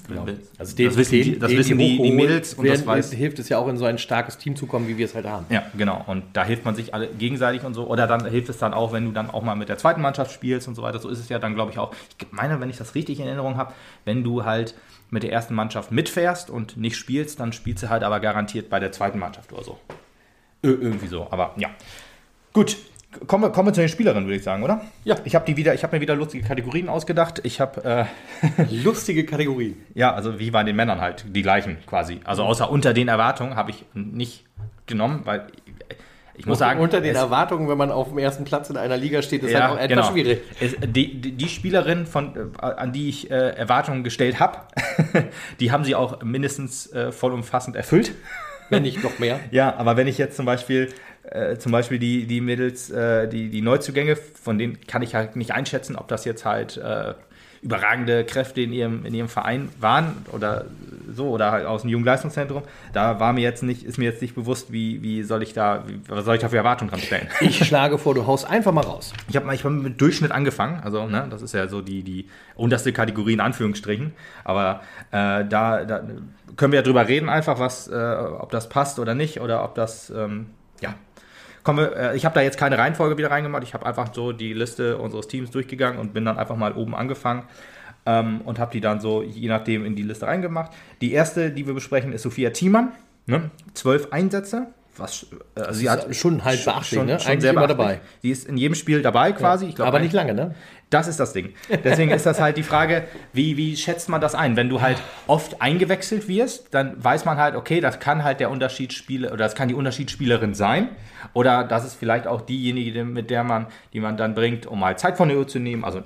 Also den, das wissen, die, den- das den wissen die, die Mädels und das weiß. hilft es ja auch in so ein starkes Team zu kommen, wie wir es halt haben. Ja, genau. Und da hilft man sich alle gegenseitig und so. Oder dann hilft es dann auch, wenn du dann auch mal mit der zweiten Mannschaft spielst und so weiter. So ist es ja dann, glaube ich, auch. Ich meine, wenn ich das richtig in Erinnerung habe, wenn du halt mit der ersten Mannschaft mitfährst und nicht spielst, dann spielst du halt aber garantiert bei der zweiten Mannschaft oder so. Irgendwie so. Aber ja. Gut. Kommen wir, kommen wir zu den Spielerinnen, würde ich sagen, oder? Ja. Ich habe die wieder, ich habe mir wieder lustige Kategorien ausgedacht. Ich habe äh, Lustige Kategorie. ja, also wie bei den Männern halt, die gleichen quasi. Also außer unter den Erwartungen habe ich nicht genommen, weil ich muss sagen, unter den Erwartungen, wenn man auf dem ersten Platz in einer Liga steht, ist ja, halt auch etwas genau. schwierig. Es, die, die, die Spielerin, von, äh, an die ich äh, Erwartungen gestellt habe, die haben sie auch mindestens äh, vollumfassend erfüllt. Wenn nicht noch mehr. Ja, aber wenn ich jetzt zum Beispiel, äh, zum Beispiel die, die Mädels, äh, die, die Neuzugänge, von denen kann ich halt nicht einschätzen, ob das jetzt halt äh, überragende Kräfte in ihrem, in ihrem Verein waren oder so, oder halt aus dem Jugendleistungszentrum. Da war mir jetzt nicht, ist mir jetzt nicht bewusst, wie, wie soll ich da, wie, was soll ich da für Erwartungen dran stellen. Ich schlage vor, du haust einfach mal raus. Ich habe ich hab mit Durchschnitt angefangen, also ne, das ist ja so die, die unterste Kategorie in Anführungsstrichen. Aber äh, da, da können wir ja drüber reden, einfach, was, äh, ob das passt oder nicht, oder ob das, ähm, ja. Kommen wir, äh, ich habe da jetzt keine Reihenfolge wieder reingemacht, ich habe einfach so die Liste unseres Teams durchgegangen und bin dann einfach mal oben angefangen ähm, und habe die dann so je nachdem in die Liste reingemacht. Die erste, die wir besprechen, ist Sophia Thiemann. Ne? Zwölf Einsätze. Was, also sie hat schon halt beachtlich, schon- ne? schon Eigentlich immer dabei. Sie ist in jedem Spiel dabei quasi. Ich glaub, Aber nicht lange, ne? Das ist das Ding. Deswegen ist das halt die Frage, wie, wie schätzt man das ein? Wenn du halt oft eingewechselt wirst, dann weiß man halt, okay, das kann halt der Unterschiedsspieler oder das kann die Unterschiedsspielerin sein. Oder das ist vielleicht auch diejenige, mit der man, die man dann bringt, um halt Zeit von der Uhr zu nehmen. Also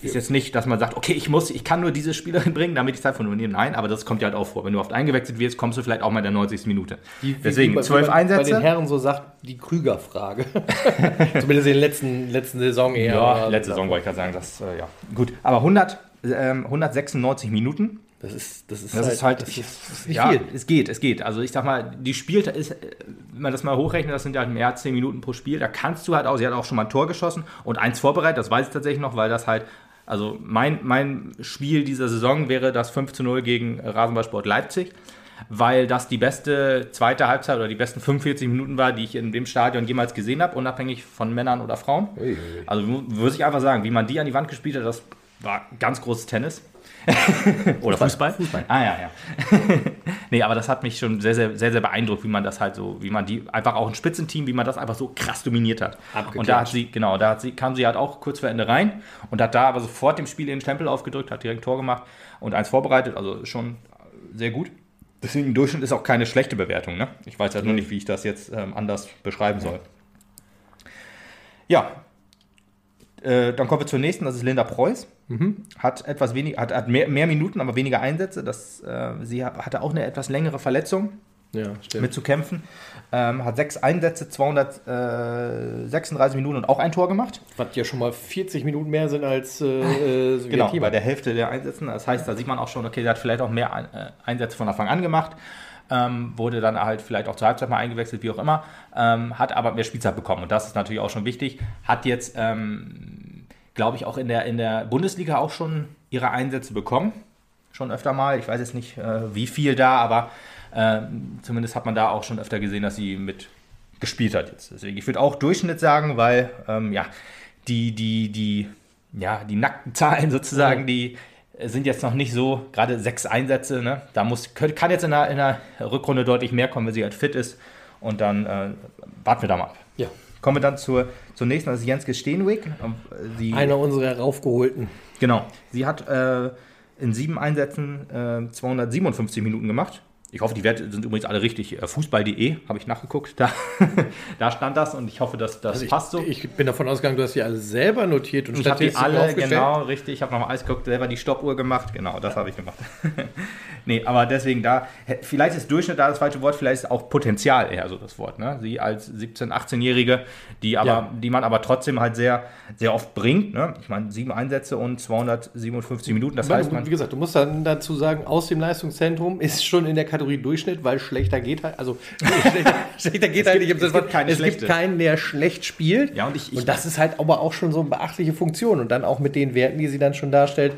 ist jetzt nicht, dass man sagt, okay, ich muss, ich kann nur diese Spielerin bringen, damit ich Zeit von der Uhr nehme. Nein, aber das kommt ja halt auch vor. Wenn du oft eingewechselt wirst, kommst du vielleicht auch mal in der 90. Minute. Wie- Deswegen wie zwölf man Bei Einsätze. den Herren so sagt, die Krüger-Frage. Zumindest in der letzten, letzten Saison eher. Ja, letzte Saison wollte ich gerade sagen, das, äh, ja. Gut, aber 100, ähm, 196 Minuten. Das ist, das ist Das ist halt, das das ist ja, viel. es geht, es geht. Also ich sag mal, die spielt, ist, äh, wenn man das mal hochrechnet, das sind ja halt mehr als 10 Minuten pro Spiel. Da kannst du halt auch, sie hat auch schon mal ein Tor geschossen und eins vorbereitet, das weiß ich tatsächlich noch, weil das halt, also mein, mein Spiel dieser Saison wäre das 5 zu 0 gegen Rasenballsport Leipzig, weil das die beste zweite Halbzeit oder die besten 45 Minuten war, die ich in dem Stadion jemals gesehen habe, unabhängig von Männern oder Frauen. Ui, ui. Also mu- muss ich einfach sagen, wie man die an die Wand gespielt hat, das war ganz großes Tennis. Oder Fußball? Fußball. Ah ja, ja. nee, aber das hat mich schon sehr, sehr, sehr, sehr beeindruckt, wie man das halt so, wie man die, einfach auch ein Spitzenteam, wie man das einfach so krass dominiert hat. Abgeklatscht. Und da hat sie, genau, da hat sie, kam sie halt auch kurz vor Ende rein und hat da aber sofort dem Spiel den Stempel aufgedrückt, hat direkt Tor gemacht und eins vorbereitet, also schon sehr gut. Deswegen im Durchschnitt ist auch keine schlechte Bewertung. Ne? Ich weiß halt nur nicht, wie ich das jetzt ähm, anders beschreiben soll. Ja, Äh, dann kommen wir zur nächsten, das ist Linda Preuß. Mhm. Hat etwas weniger, hat, hat mehr, mehr, Minuten, aber weniger Einsätze. Das, äh, sie hatte auch eine etwas längere Verletzung. Ja, mit zu kämpfen. Ähm, hat sechs Einsätze, 236 Minuten und auch ein Tor gemacht. Was ja schon mal 40 Minuten mehr sind als äh, äh Genau, bei der Hälfte der Einsätze. Das heißt, da sieht man auch schon, okay, der hat vielleicht auch mehr äh, Einsätze von Anfang an gemacht. Ähm, wurde dann halt vielleicht auch zur Halbzeit mal eingewechselt, wie auch immer. Ähm, hat aber mehr Spielzeit bekommen und das ist natürlich auch schon wichtig. Hat jetzt, ähm, glaube ich, auch in der, in der Bundesliga auch schon ihre Einsätze bekommen. Schon öfter mal. Ich weiß jetzt nicht, äh, wie viel da, aber äh, zumindest hat man da auch schon öfter gesehen, dass sie mit gespielt hat jetzt. Deswegen, ich würde auch Durchschnitt sagen, weil ähm, ja, die, die, die, ja, die nackten Zahlen sozusagen, die sind jetzt noch nicht so, gerade sechs Einsätze, ne? da muss, kann jetzt in der, in der Rückrunde deutlich mehr kommen, wenn sie halt fit ist. Und dann äh, warten wir da mal ab. Ja. Kommen wir dann zur, zur nächsten, das ist Jenske Steenwig. Sie, Einer unserer raufgeholten. Genau. Sie hat äh, in sieben Einsätzen äh, 257 Minuten gemacht. Ich hoffe, die Werte sind übrigens alle richtig. Äh, Fußball.de habe ich nachgeguckt. Da, da stand das und ich hoffe, dass das also ich, passt so. Ich bin davon ausgegangen, du hast die alle selber notiert und ich habe die alle, genau, richtig. Ich habe nochmal alles geguckt, selber die Stoppuhr gemacht. Genau, das ja. habe ich gemacht. nee, aber deswegen da, vielleicht ist Durchschnitt da das falsche Wort, vielleicht ist auch Potenzial eher so das Wort. Ne? Sie als 17-, 18-Jährige, die, ja. die man aber trotzdem halt sehr, sehr oft bringt. Ne? Ich meine, sieben Einsätze und 257 Minuten. Das heißt, man. Wie gesagt, du musst dann dazu sagen, aus dem Leistungszentrum ist schon in der Kategorie Kategorie Durchschnitt, weil schlechter geht halt, also schlechter, schlechter geht halt nicht. Es, gibt, es gibt keinen, der schlecht spielt. Ja, und, ich, ich und das ist halt aber auch schon so eine beachtliche Funktion. Und dann auch mit den Werten, die sie dann schon darstellt,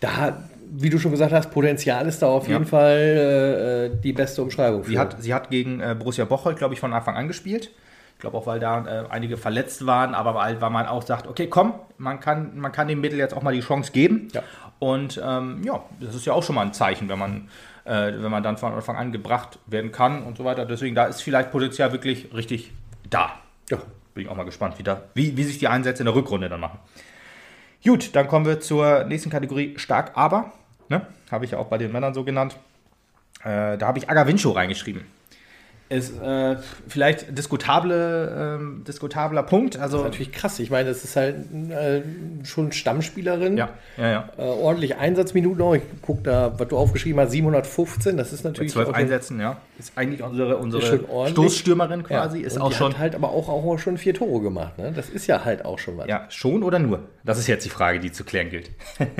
da wie du schon gesagt hast, Potenzial ist da auf jeden Fall äh, äh, die beste Umschreibung. Sie hat, sie hat gegen äh, Borussia Bocholt, glaube ich, von Anfang an gespielt. Ich glaube auch, weil da äh, einige verletzt waren, aber weil, weil man auch sagt, okay, komm, man kann, man kann dem Mittel jetzt auch mal die Chance geben. Ja. Und ähm, ja, das ist ja auch schon mal ein Zeichen, wenn man äh, wenn man dann von Anfang an gebracht werden kann und so weiter. Deswegen, da ist vielleicht Potenzial wirklich richtig da. Ja. Bin ich auch mal gespannt, wie, da, wie, wie sich die Einsätze in der Rückrunde dann machen. Gut, dann kommen wir zur nächsten Kategorie Stark Aber. Ne? Habe ich ja auch bei den Männern so genannt. Äh, da habe ich Agavincho reingeschrieben ist äh, vielleicht diskutable, ähm, diskutabler Punkt. Also das ist natürlich krass. Ich meine, das ist halt äh, schon Stammspielerin. Ja, ja, ja. Äh, ordentlich Einsatzminuten auch. Ich gucke da, was du aufgeschrieben hast, 715. Das ist natürlich. Bei zwölf Einsätzen, ja. Ist eigentlich unsere, unsere Stoßstürmerin quasi. Ja. ist auch schon. Hat halt aber auch, auch schon vier Tore gemacht. Ne? Das ist ja halt auch schon was. Ja, schon oder nur? Das ist jetzt die Frage, die zu klären gilt.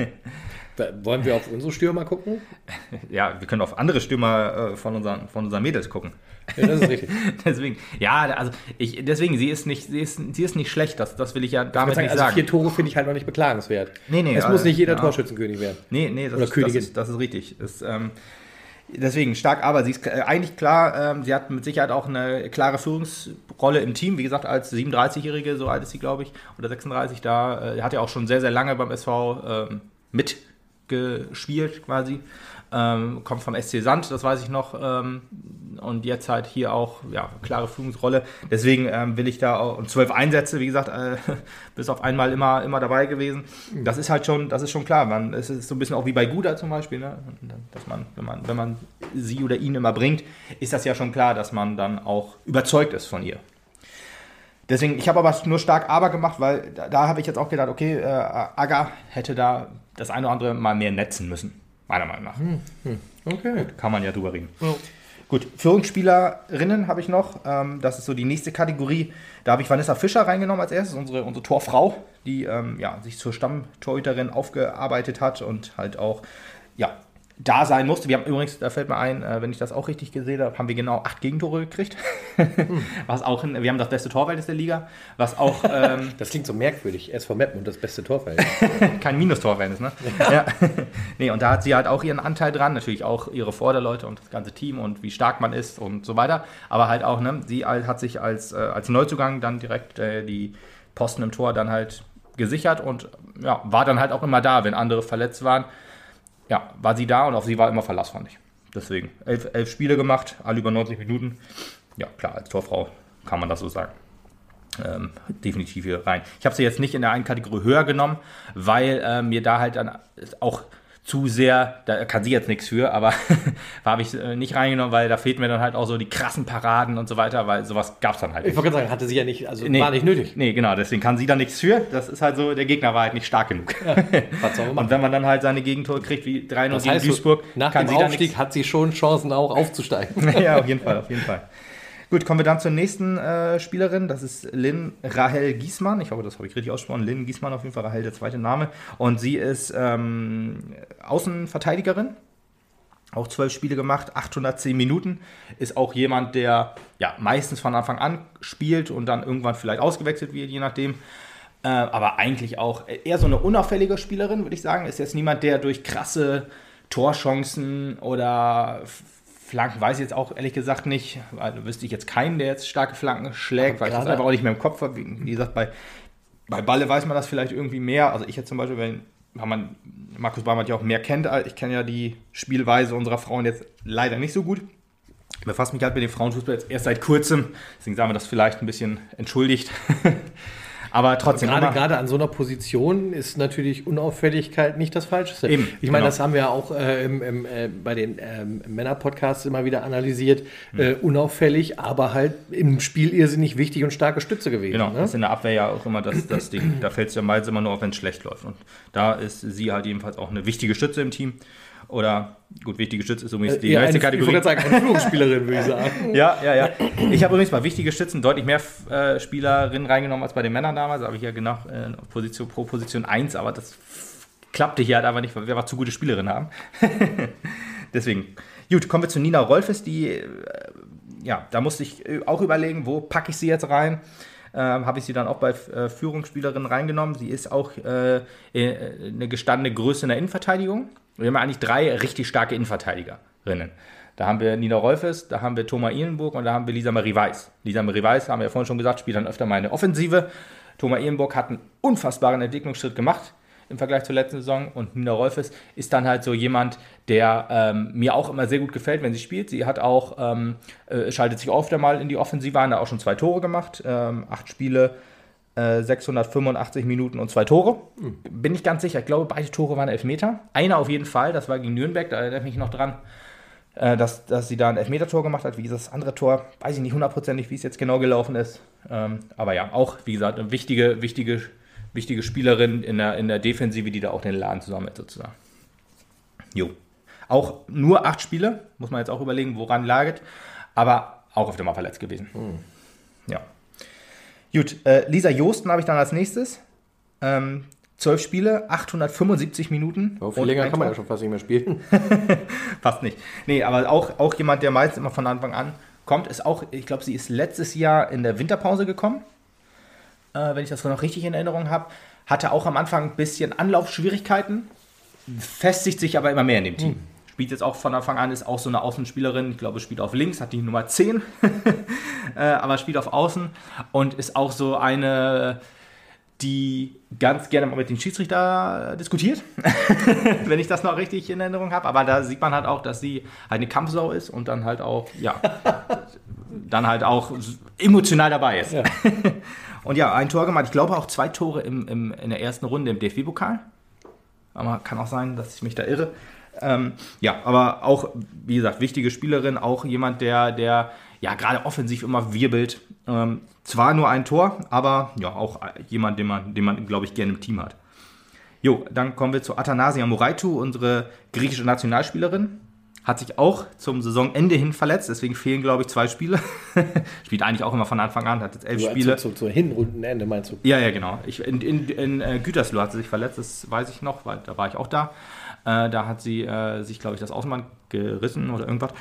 Wollen wir auf unsere Stürmer gucken? Ja, wir können auf andere Stürmer äh, von, unseren, von unseren Mädels gucken. Ja, das ist richtig. deswegen, ja, also ich, deswegen, sie ist nicht, sie ist, sie ist nicht schlecht, das, das will ich ja damit ich sagen, nicht also sagen. Vier Tore finde ich halt noch nicht beklagenswert. Nee, nee. Es muss nicht jeder ja. Torschützenkönig werden. Nee, nee, das, Oder ist, Königin. Das, ist, das ist richtig. Das, ähm, deswegen stark, aber sie ist äh, eigentlich klar, ähm, sie hat mit Sicherheit auch eine klare Führungsrolle im Team. Wie gesagt, als 37-Jährige, so alt ist sie, glaube ich, oder 36, da äh, hat ja auch schon sehr, sehr lange beim SV ähm, mit gespielt quasi. Ähm, kommt vom SC Sand, das weiß ich noch. Ähm, und jetzt halt hier auch, ja, klare Führungsrolle. Deswegen ähm, will ich da auch, und zwölf Einsätze, wie gesagt, äh, bis auf einmal immer, immer dabei gewesen. Das ist halt schon, das ist schon klar. Man, es ist so ein bisschen auch wie bei Guda zum Beispiel, ne? dass man, wenn man, wenn man sie oder ihn immer bringt, ist das ja schon klar, dass man dann auch überzeugt ist von ihr. Deswegen, ich habe aber nur stark aber gemacht, weil da, da habe ich jetzt auch gedacht, okay, äh, Aga hätte da das eine oder andere mal mehr netzen müssen. Meiner Meinung nach. Hm, hm. Okay. Gut, kann man ja drüber reden. Ja. Gut, Führungsspielerinnen habe ich noch. Ähm, das ist so die nächste Kategorie. Da habe ich Vanessa Fischer reingenommen als erstes, unsere, unsere Torfrau, die ähm, ja, sich zur Stammtorhüterin aufgearbeitet hat und halt auch ja, da sein musste. Wir haben übrigens, da fällt mir ein, äh, wenn ich das auch richtig gesehen habe, haben wir genau acht Gegentore gekriegt. Hm. was auch, wir haben das beste Torverhältnis der Liga, was auch. Ähm, das klingt so merkwürdig. SV Meppen und das beste Torverhältnis. Kein Minustorverhältnis, ne? Ja. ja. nee, und da hat sie halt auch ihren Anteil dran, natürlich auch ihre Vorderleute und das ganze Team und wie stark man ist und so weiter. Aber halt auch, ne, sie hat sich als, äh, als Neuzugang dann direkt äh, die Posten im Tor dann halt gesichert und ja, war dann halt auch immer da, wenn andere verletzt waren ja, war sie da und auf sie war immer Verlass, fand ich. Deswegen elf, elf Spiele gemacht, alle über 90 Minuten. Ja, klar, als Torfrau kann man das so sagen. Ähm, definitiv hier rein. Ich habe sie jetzt nicht in der einen Kategorie höher genommen, weil äh, mir da halt dann auch zu sehr, da kann sie jetzt nichts für, aber habe ich äh, nicht reingenommen, weil da fehlt mir dann halt auch so die krassen Paraden und so weiter, weil sowas gab es dann halt Ich wollte gerade sagen, hatte sie ja nicht, also war nicht nötig. Nee, genau, deswegen kann sie da nichts für. Das ist halt so, der Gegner war halt nicht stark genug. Man Und wenn man dann halt seine Gegentore kriegt, wie 3-0 Das gegen heißt, Duisburg, nach kann dem sie Aufstieg hat sie schon Chancen auch aufzusteigen. ja, auf jeden Fall, auf jeden Fall. Gut, kommen wir dann zur nächsten äh, Spielerin. Das ist Lynn Rahel Giesmann. Ich hoffe, das habe ich richtig ausgesprochen. Lynn Giesmann auf jeden Fall, Rahel der zweite Name. Und sie ist ähm, Außenverteidigerin. Auch zwölf Spiele gemacht, 810 Minuten. Ist auch jemand, der ja meistens von Anfang an spielt und dann irgendwann vielleicht ausgewechselt wird, je nachdem. Äh, aber eigentlich auch eher so eine unauffällige Spielerin, würde ich sagen. Ist jetzt niemand, der durch krasse Torchancen oder Flanken, weiß ich jetzt auch ehrlich gesagt nicht, weil da wüsste ich jetzt keinen, der jetzt starke Flanken schlägt, weil ich das einfach auch nicht mehr im Kopf habe. Wie gesagt, bei, bei Balle weiß man das vielleicht irgendwie mehr. Also ich jetzt zum Beispiel, wenn man Markus Barmert ja auch mehr kennt, als- ich kenne ja die Spielweise unserer Frauen jetzt leider nicht so gut. Ich befasse mich halt mit dem Frauenfußball jetzt erst seit kurzem, deswegen sagen wir das vielleicht ein bisschen entschuldigt. Aber trotzdem. Gerade, immer- gerade an so einer Position ist natürlich Unauffälligkeit nicht das Falscheste. Eben, ich meine, genau. das haben wir ja auch äh, im, im, äh, bei den ähm, Männer-Podcasts immer wieder analysiert. Äh, unauffällig, aber halt im Spiel irrsinnig wichtig und starke Stütze gewesen. Genau, ne? das ist in der Abwehr ja auch immer das, das Ding. Da fällt es ja meist immer nur auf, wenn es schlecht läuft. Und da ist sie halt jedenfalls auch eine wichtige Stütze im Team. Oder, gut, wichtige Stütze ist übrigens die Eher nächste ich Kategorie. wollte gerade sagen, eine Führungsspielerin, würde ich sagen. Ja, ja, ja. Ich habe übrigens bei wichtige Stützen deutlich mehr äh, Spielerinnen reingenommen als bei den Männern damals. Da habe ich ja genau äh, Position, pro Position 1, aber das klappte hier halt einfach nicht, weil wir einfach zu gute Spielerinnen haben. Deswegen. Gut, kommen wir zu Nina Rolfes, die, äh, ja, da musste ich äh, auch überlegen, wo packe ich sie jetzt rein. Ähm, habe ich sie dann auch bei äh, Führungsspielerinnen reingenommen. Sie ist auch äh, äh, eine gestandene Größe in der Innenverteidigung. Wir haben eigentlich drei richtig starke Innenverteidigerinnen. Da haben wir Nina Rolfes, da haben wir Thomas Ihlenburg und da haben wir Lisa Marie Weiß. Lisa Marie Weiß, haben wir ja vorhin schon gesagt, spielt dann öfter mal eine Offensive. Thomas Ihlenburg hat einen unfassbaren Entwicklungsschritt gemacht im Vergleich zur letzten Saison und Nina Rolfes ist dann halt so jemand, der ähm, mir auch immer sehr gut gefällt, wenn sie spielt. Sie hat auch, ähm, äh, schaltet sich öfter mal in die Offensive an, da auch schon zwei Tore gemacht, ähm, acht Spiele, äh, 685 Minuten und zwei Tore. Bin ich ganz sicher, ich glaube, beide Tore waren Elfmeter. Einer auf jeden Fall, das war gegen Nürnberg, da erinnere ich mich noch dran, äh, dass, dass sie da ein Elfmeter-Tor gemacht hat. Wie gesagt, das andere Tor, weiß ich nicht hundertprozentig, wie es jetzt genau gelaufen ist. Ähm, aber ja, auch, wie gesagt, eine wichtige, wichtige, wichtige Spielerin in der, in der Defensive, die da auch den Laden zusammenhält, sozusagen. Jo. Auch nur acht Spiele, muss man jetzt auch überlegen, woran laget. Aber auch auf Mal verletzt gewesen. Ja. Gut, äh, Lisa Josten habe ich dann als nächstes. Ähm, zwölf Spiele, 875 Minuten. Oh, viel länger kann man ja schon fast nicht mehr spielen. Fast nicht. Nee, aber auch, auch jemand, der meist immer von Anfang an kommt, ist auch, ich glaube, sie ist letztes Jahr in der Winterpause gekommen. Äh, wenn ich das noch richtig in Erinnerung habe. Hatte auch am Anfang ein bisschen Anlaufschwierigkeiten, festigt sich aber immer mehr in dem Team. Spielt jetzt auch von Anfang an, ist auch so eine Außenspielerin, ich glaube, spielt auf links, hat die Nummer 10, äh, aber spielt auf Außen und ist auch so eine, die ganz gerne mal mit dem Schiedsrichter diskutiert, wenn ich das noch richtig in Erinnerung habe. Aber da sieht man halt auch, dass sie halt eine Kampfsau ist und dann halt auch, ja, dann halt auch emotional dabei ist. Ja. Und ja, ein Tor gemacht. Ich glaube auch zwei Tore im, im, in der ersten Runde im DFB-Pokal. Aber kann auch sein, dass ich mich da irre. Ähm, ja, aber auch, wie gesagt, wichtige Spielerin, auch jemand, der, der ja gerade offensiv immer wirbelt. Ähm, zwar nur ein Tor, aber ja, auch jemand, den man, den man glaube ich, gerne im Team hat. Jo, dann kommen wir zu Athanasia Moraitu, unsere griechische Nationalspielerin. Hat sich auch zum Saisonende hin verletzt, deswegen fehlen, glaube ich, zwei Spiele. Spielt eigentlich auch immer von Anfang an, hat jetzt elf Spiele. Zu, zu, zu Hinrundenende meinst du? Ja, ja, genau. Ich, in in, in äh, Gütersloh hat sie sich verletzt, das weiß ich noch, weil da war ich auch da. Äh, da hat sie äh, sich, glaube ich, das Außenband gerissen oder irgendwas.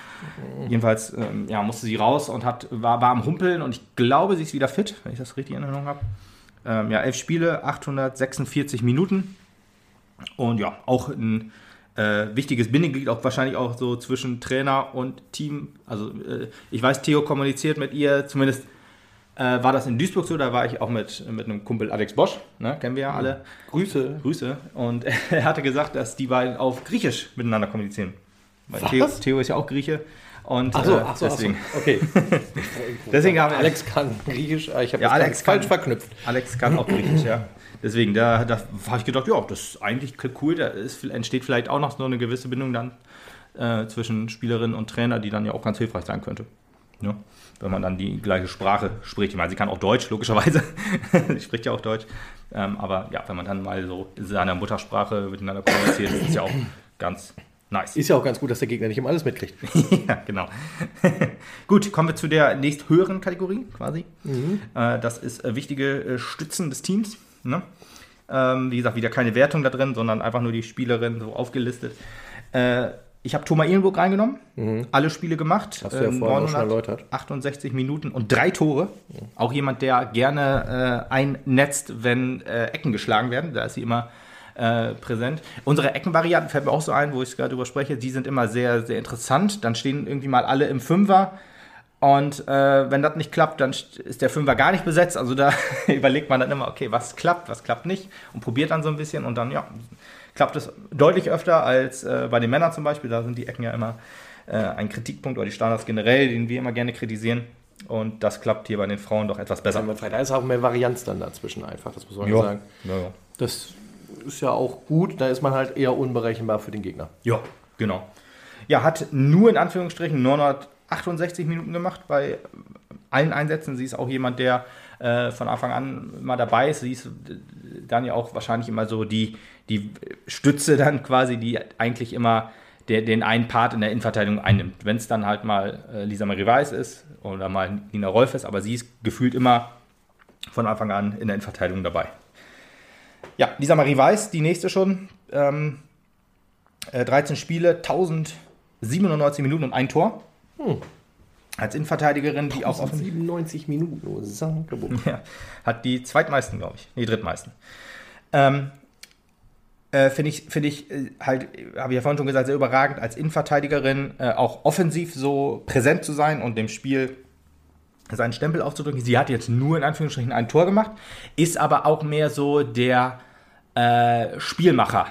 Jedenfalls ähm, ja, musste sie raus und hat, war, war am Humpeln und ich glaube, sie ist wieder fit, wenn ich das richtig in Erinnerung habe. Ähm, ja, elf Spiele, 846 Minuten. Und ja, auch ein äh, wichtiges Bindeglied, auch wahrscheinlich auch so zwischen Trainer und Team. Also äh, ich weiß, Theo kommuniziert mit ihr, zumindest äh, war das in Duisburg so, da war ich auch mit, mit einem Kumpel Alex Bosch, ne, kennen wir ja alle. Grüße. Grüße. Und er hatte gesagt, dass die beiden auf Griechisch miteinander kommunizieren. Weil Theo? Theo ist ja auch Grieche. Und Ach so, äh, ach so, deswegen, ach so. okay. deswegen haben Alex kann Griechisch, äh, ich habe Ja, Alex falsch kann- verknüpft. Alex kann auch Griechisch, ja. Deswegen, da, da habe ich gedacht, ja, das ist eigentlich cool. Da ist, entsteht vielleicht auch noch so eine gewisse Bindung dann äh, zwischen Spielerin und Trainer, die dann ja auch ganz hilfreich sein könnte. Ja, wenn man dann die gleiche Sprache spricht. Ich meine, sie kann auch Deutsch, logischerweise. sie spricht ja auch Deutsch. Ähm, aber ja, wenn man dann mal so in seiner Muttersprache miteinander kommuniziert, ist es ja auch ganz nice. Ist ja auch ganz gut, dass der Gegner nicht immer alles mitkriegt. ja, genau. Gut, kommen wir zu der nächsthöheren Kategorie quasi. Äh, das ist äh, wichtige äh, Stützen des Teams. Ne? Ähm, wie gesagt, wieder keine Wertung da drin, sondern einfach nur die Spielerin so aufgelistet. Ich habe Thomas Ehrenburg reingenommen, alle Spiele gemacht. Mhm. Hast du ja vorhin schon erläutert. 68 Minuten und drei Tore. Auch jemand, der gerne einnetzt, wenn Ecken geschlagen werden. Da ist sie immer äh, präsent. Unsere Eckenvarianten fällt mir auch so ein, wo ich gerade drüber spreche. Die sind immer sehr, sehr interessant. Dann stehen irgendwie mal alle im Fünfer. Und äh, wenn das nicht klappt, dann st- ist der Fünfer gar nicht besetzt. Also da überlegt man dann immer, okay, was klappt, was klappt nicht. Und probiert dann so ein bisschen. Und dann, ja, klappt es deutlich öfter als äh, bei den Männern zum Beispiel. Da sind die Ecken ja immer äh, ein Kritikpunkt oder die Standards generell, den wir immer gerne kritisieren. Und das klappt hier bei den Frauen doch etwas besser. Da ist auch mehr Varianz dann dazwischen einfach, das muss man Ja. sagen. Ja, ja. Das ist ja auch gut, da ist man halt eher unberechenbar für den Gegner. Ja, genau. Ja, hat nur in Anführungsstrichen 968 Minuten gemacht bei allen Einsätzen. Sie ist auch jemand, der äh, von Anfang an mal dabei ist. Sie ist dann ja auch wahrscheinlich immer so die, die Stütze dann quasi, die eigentlich immer der, den einen Part in der Innenverteidigung einnimmt. Wenn es dann halt mal äh, Lisa Marie Weiß ist oder mal Nina Rolf ist, aber sie ist gefühlt immer von Anfang an in der Innenverteidigung dabei. Ja, Lisa Marie Weiß, die nächste schon. Ähm, äh, 13 Spiele, 1097 Minuten und ein Tor. Als Innenverteidigerin, die auch offen 97 Minuten, oh ja, hat die zweitmeisten, glaube ich. Nee, drittmeisten. Ähm, äh, Finde ich, find ich äh, halt, habe ich ja vorhin schon gesagt, sehr überragend, als Innenverteidigerin äh, auch offensiv so präsent zu sein und dem Spiel seinen Stempel aufzudrücken. Sie hat jetzt nur in Anführungsstrichen ein Tor gemacht, ist aber auch mehr so der äh, Spielmacher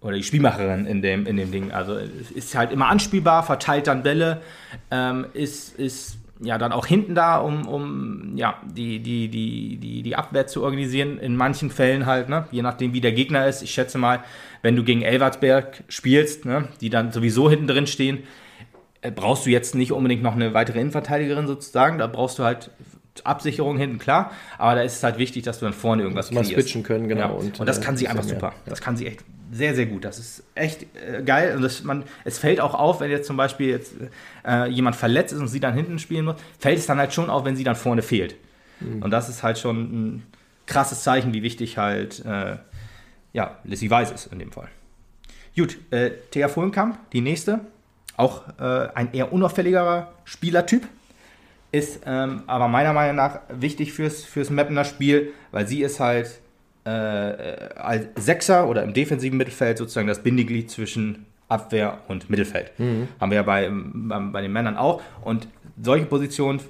oder die Spielmacherin in dem, in dem Ding. Also ist halt immer anspielbar, verteilt dann Bälle, ähm, ist, ist ja dann auch hinten da, um, um ja, die, die, die, die, die Abwehr zu organisieren. In manchen Fällen halt, ne? je nachdem wie der Gegner ist. Ich schätze mal, wenn du gegen Elversberg spielst, ne? die dann sowieso hinten drin stehen, brauchst du jetzt nicht unbedingt noch eine weitere Innenverteidigerin sozusagen. Da brauchst du halt Absicherung hinten, klar. Aber da ist es halt wichtig, dass du dann vorne irgendwas mal switchen können, genau. Ja. Und, Und, das äh, kann sie einfach super. Das kann sie echt sehr, sehr gut. Das ist echt äh, geil. Und das, man, es fällt auch auf, wenn jetzt zum Beispiel jetzt äh, jemand verletzt ist und sie dann hinten spielen muss, fällt es dann halt schon auf, wenn sie dann vorne fehlt. Mhm. Und das ist halt schon ein krasses Zeichen, wie wichtig halt äh, ja, Lissy Weiß ist in dem Fall. Gut, äh, Thea Fullenkamp, die nächste. Auch äh, ein eher unauffälligerer Spielertyp. Ist ähm, aber meiner Meinung nach wichtig fürs, fürs Mappener Spiel, weil sie ist halt äh, als Sechser oder im defensiven Mittelfeld sozusagen das Bindeglied zwischen Abwehr und Mittelfeld. Haben wir ja bei, bei, bei den Männern auch. Und solche Positionen,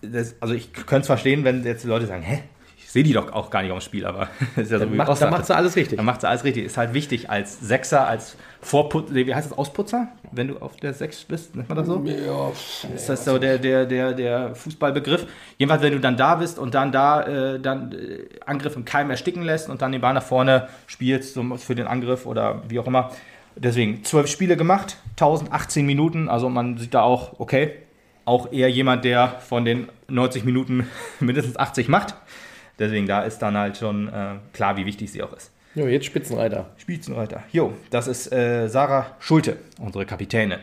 das, also ich könnte es verstehen, wenn jetzt Leute sagen, hä? Ich sehe die doch auch gar nicht auf dem Spiel, aber ist ja so Dann wie macht, dann macht sie alles richtig. Dann macht sie alles richtig. Ist halt wichtig als Sechser, als Vorputzer, wie heißt das, Ausputzer? Wenn du auf der Sechs bist, nennt man das so? Ja, Ist das so der, der, der, der Fußballbegriff? Jedenfalls, wenn du dann da bist und dann da äh, dann äh, Angriff im Keim ersticken lässt und dann den Ball nach vorne spielst so für den Angriff oder wie auch immer. Deswegen zwölf Spiele gemacht, 1018 Minuten, also man sieht da auch, okay, auch eher jemand, der von den 90 Minuten mindestens 80 macht. Deswegen da ist dann halt schon äh, klar, wie wichtig sie auch ist. Jo, jetzt Spitzenreiter. Spitzenreiter. Jo, das ist äh, Sarah Schulte, unsere Kapitänin.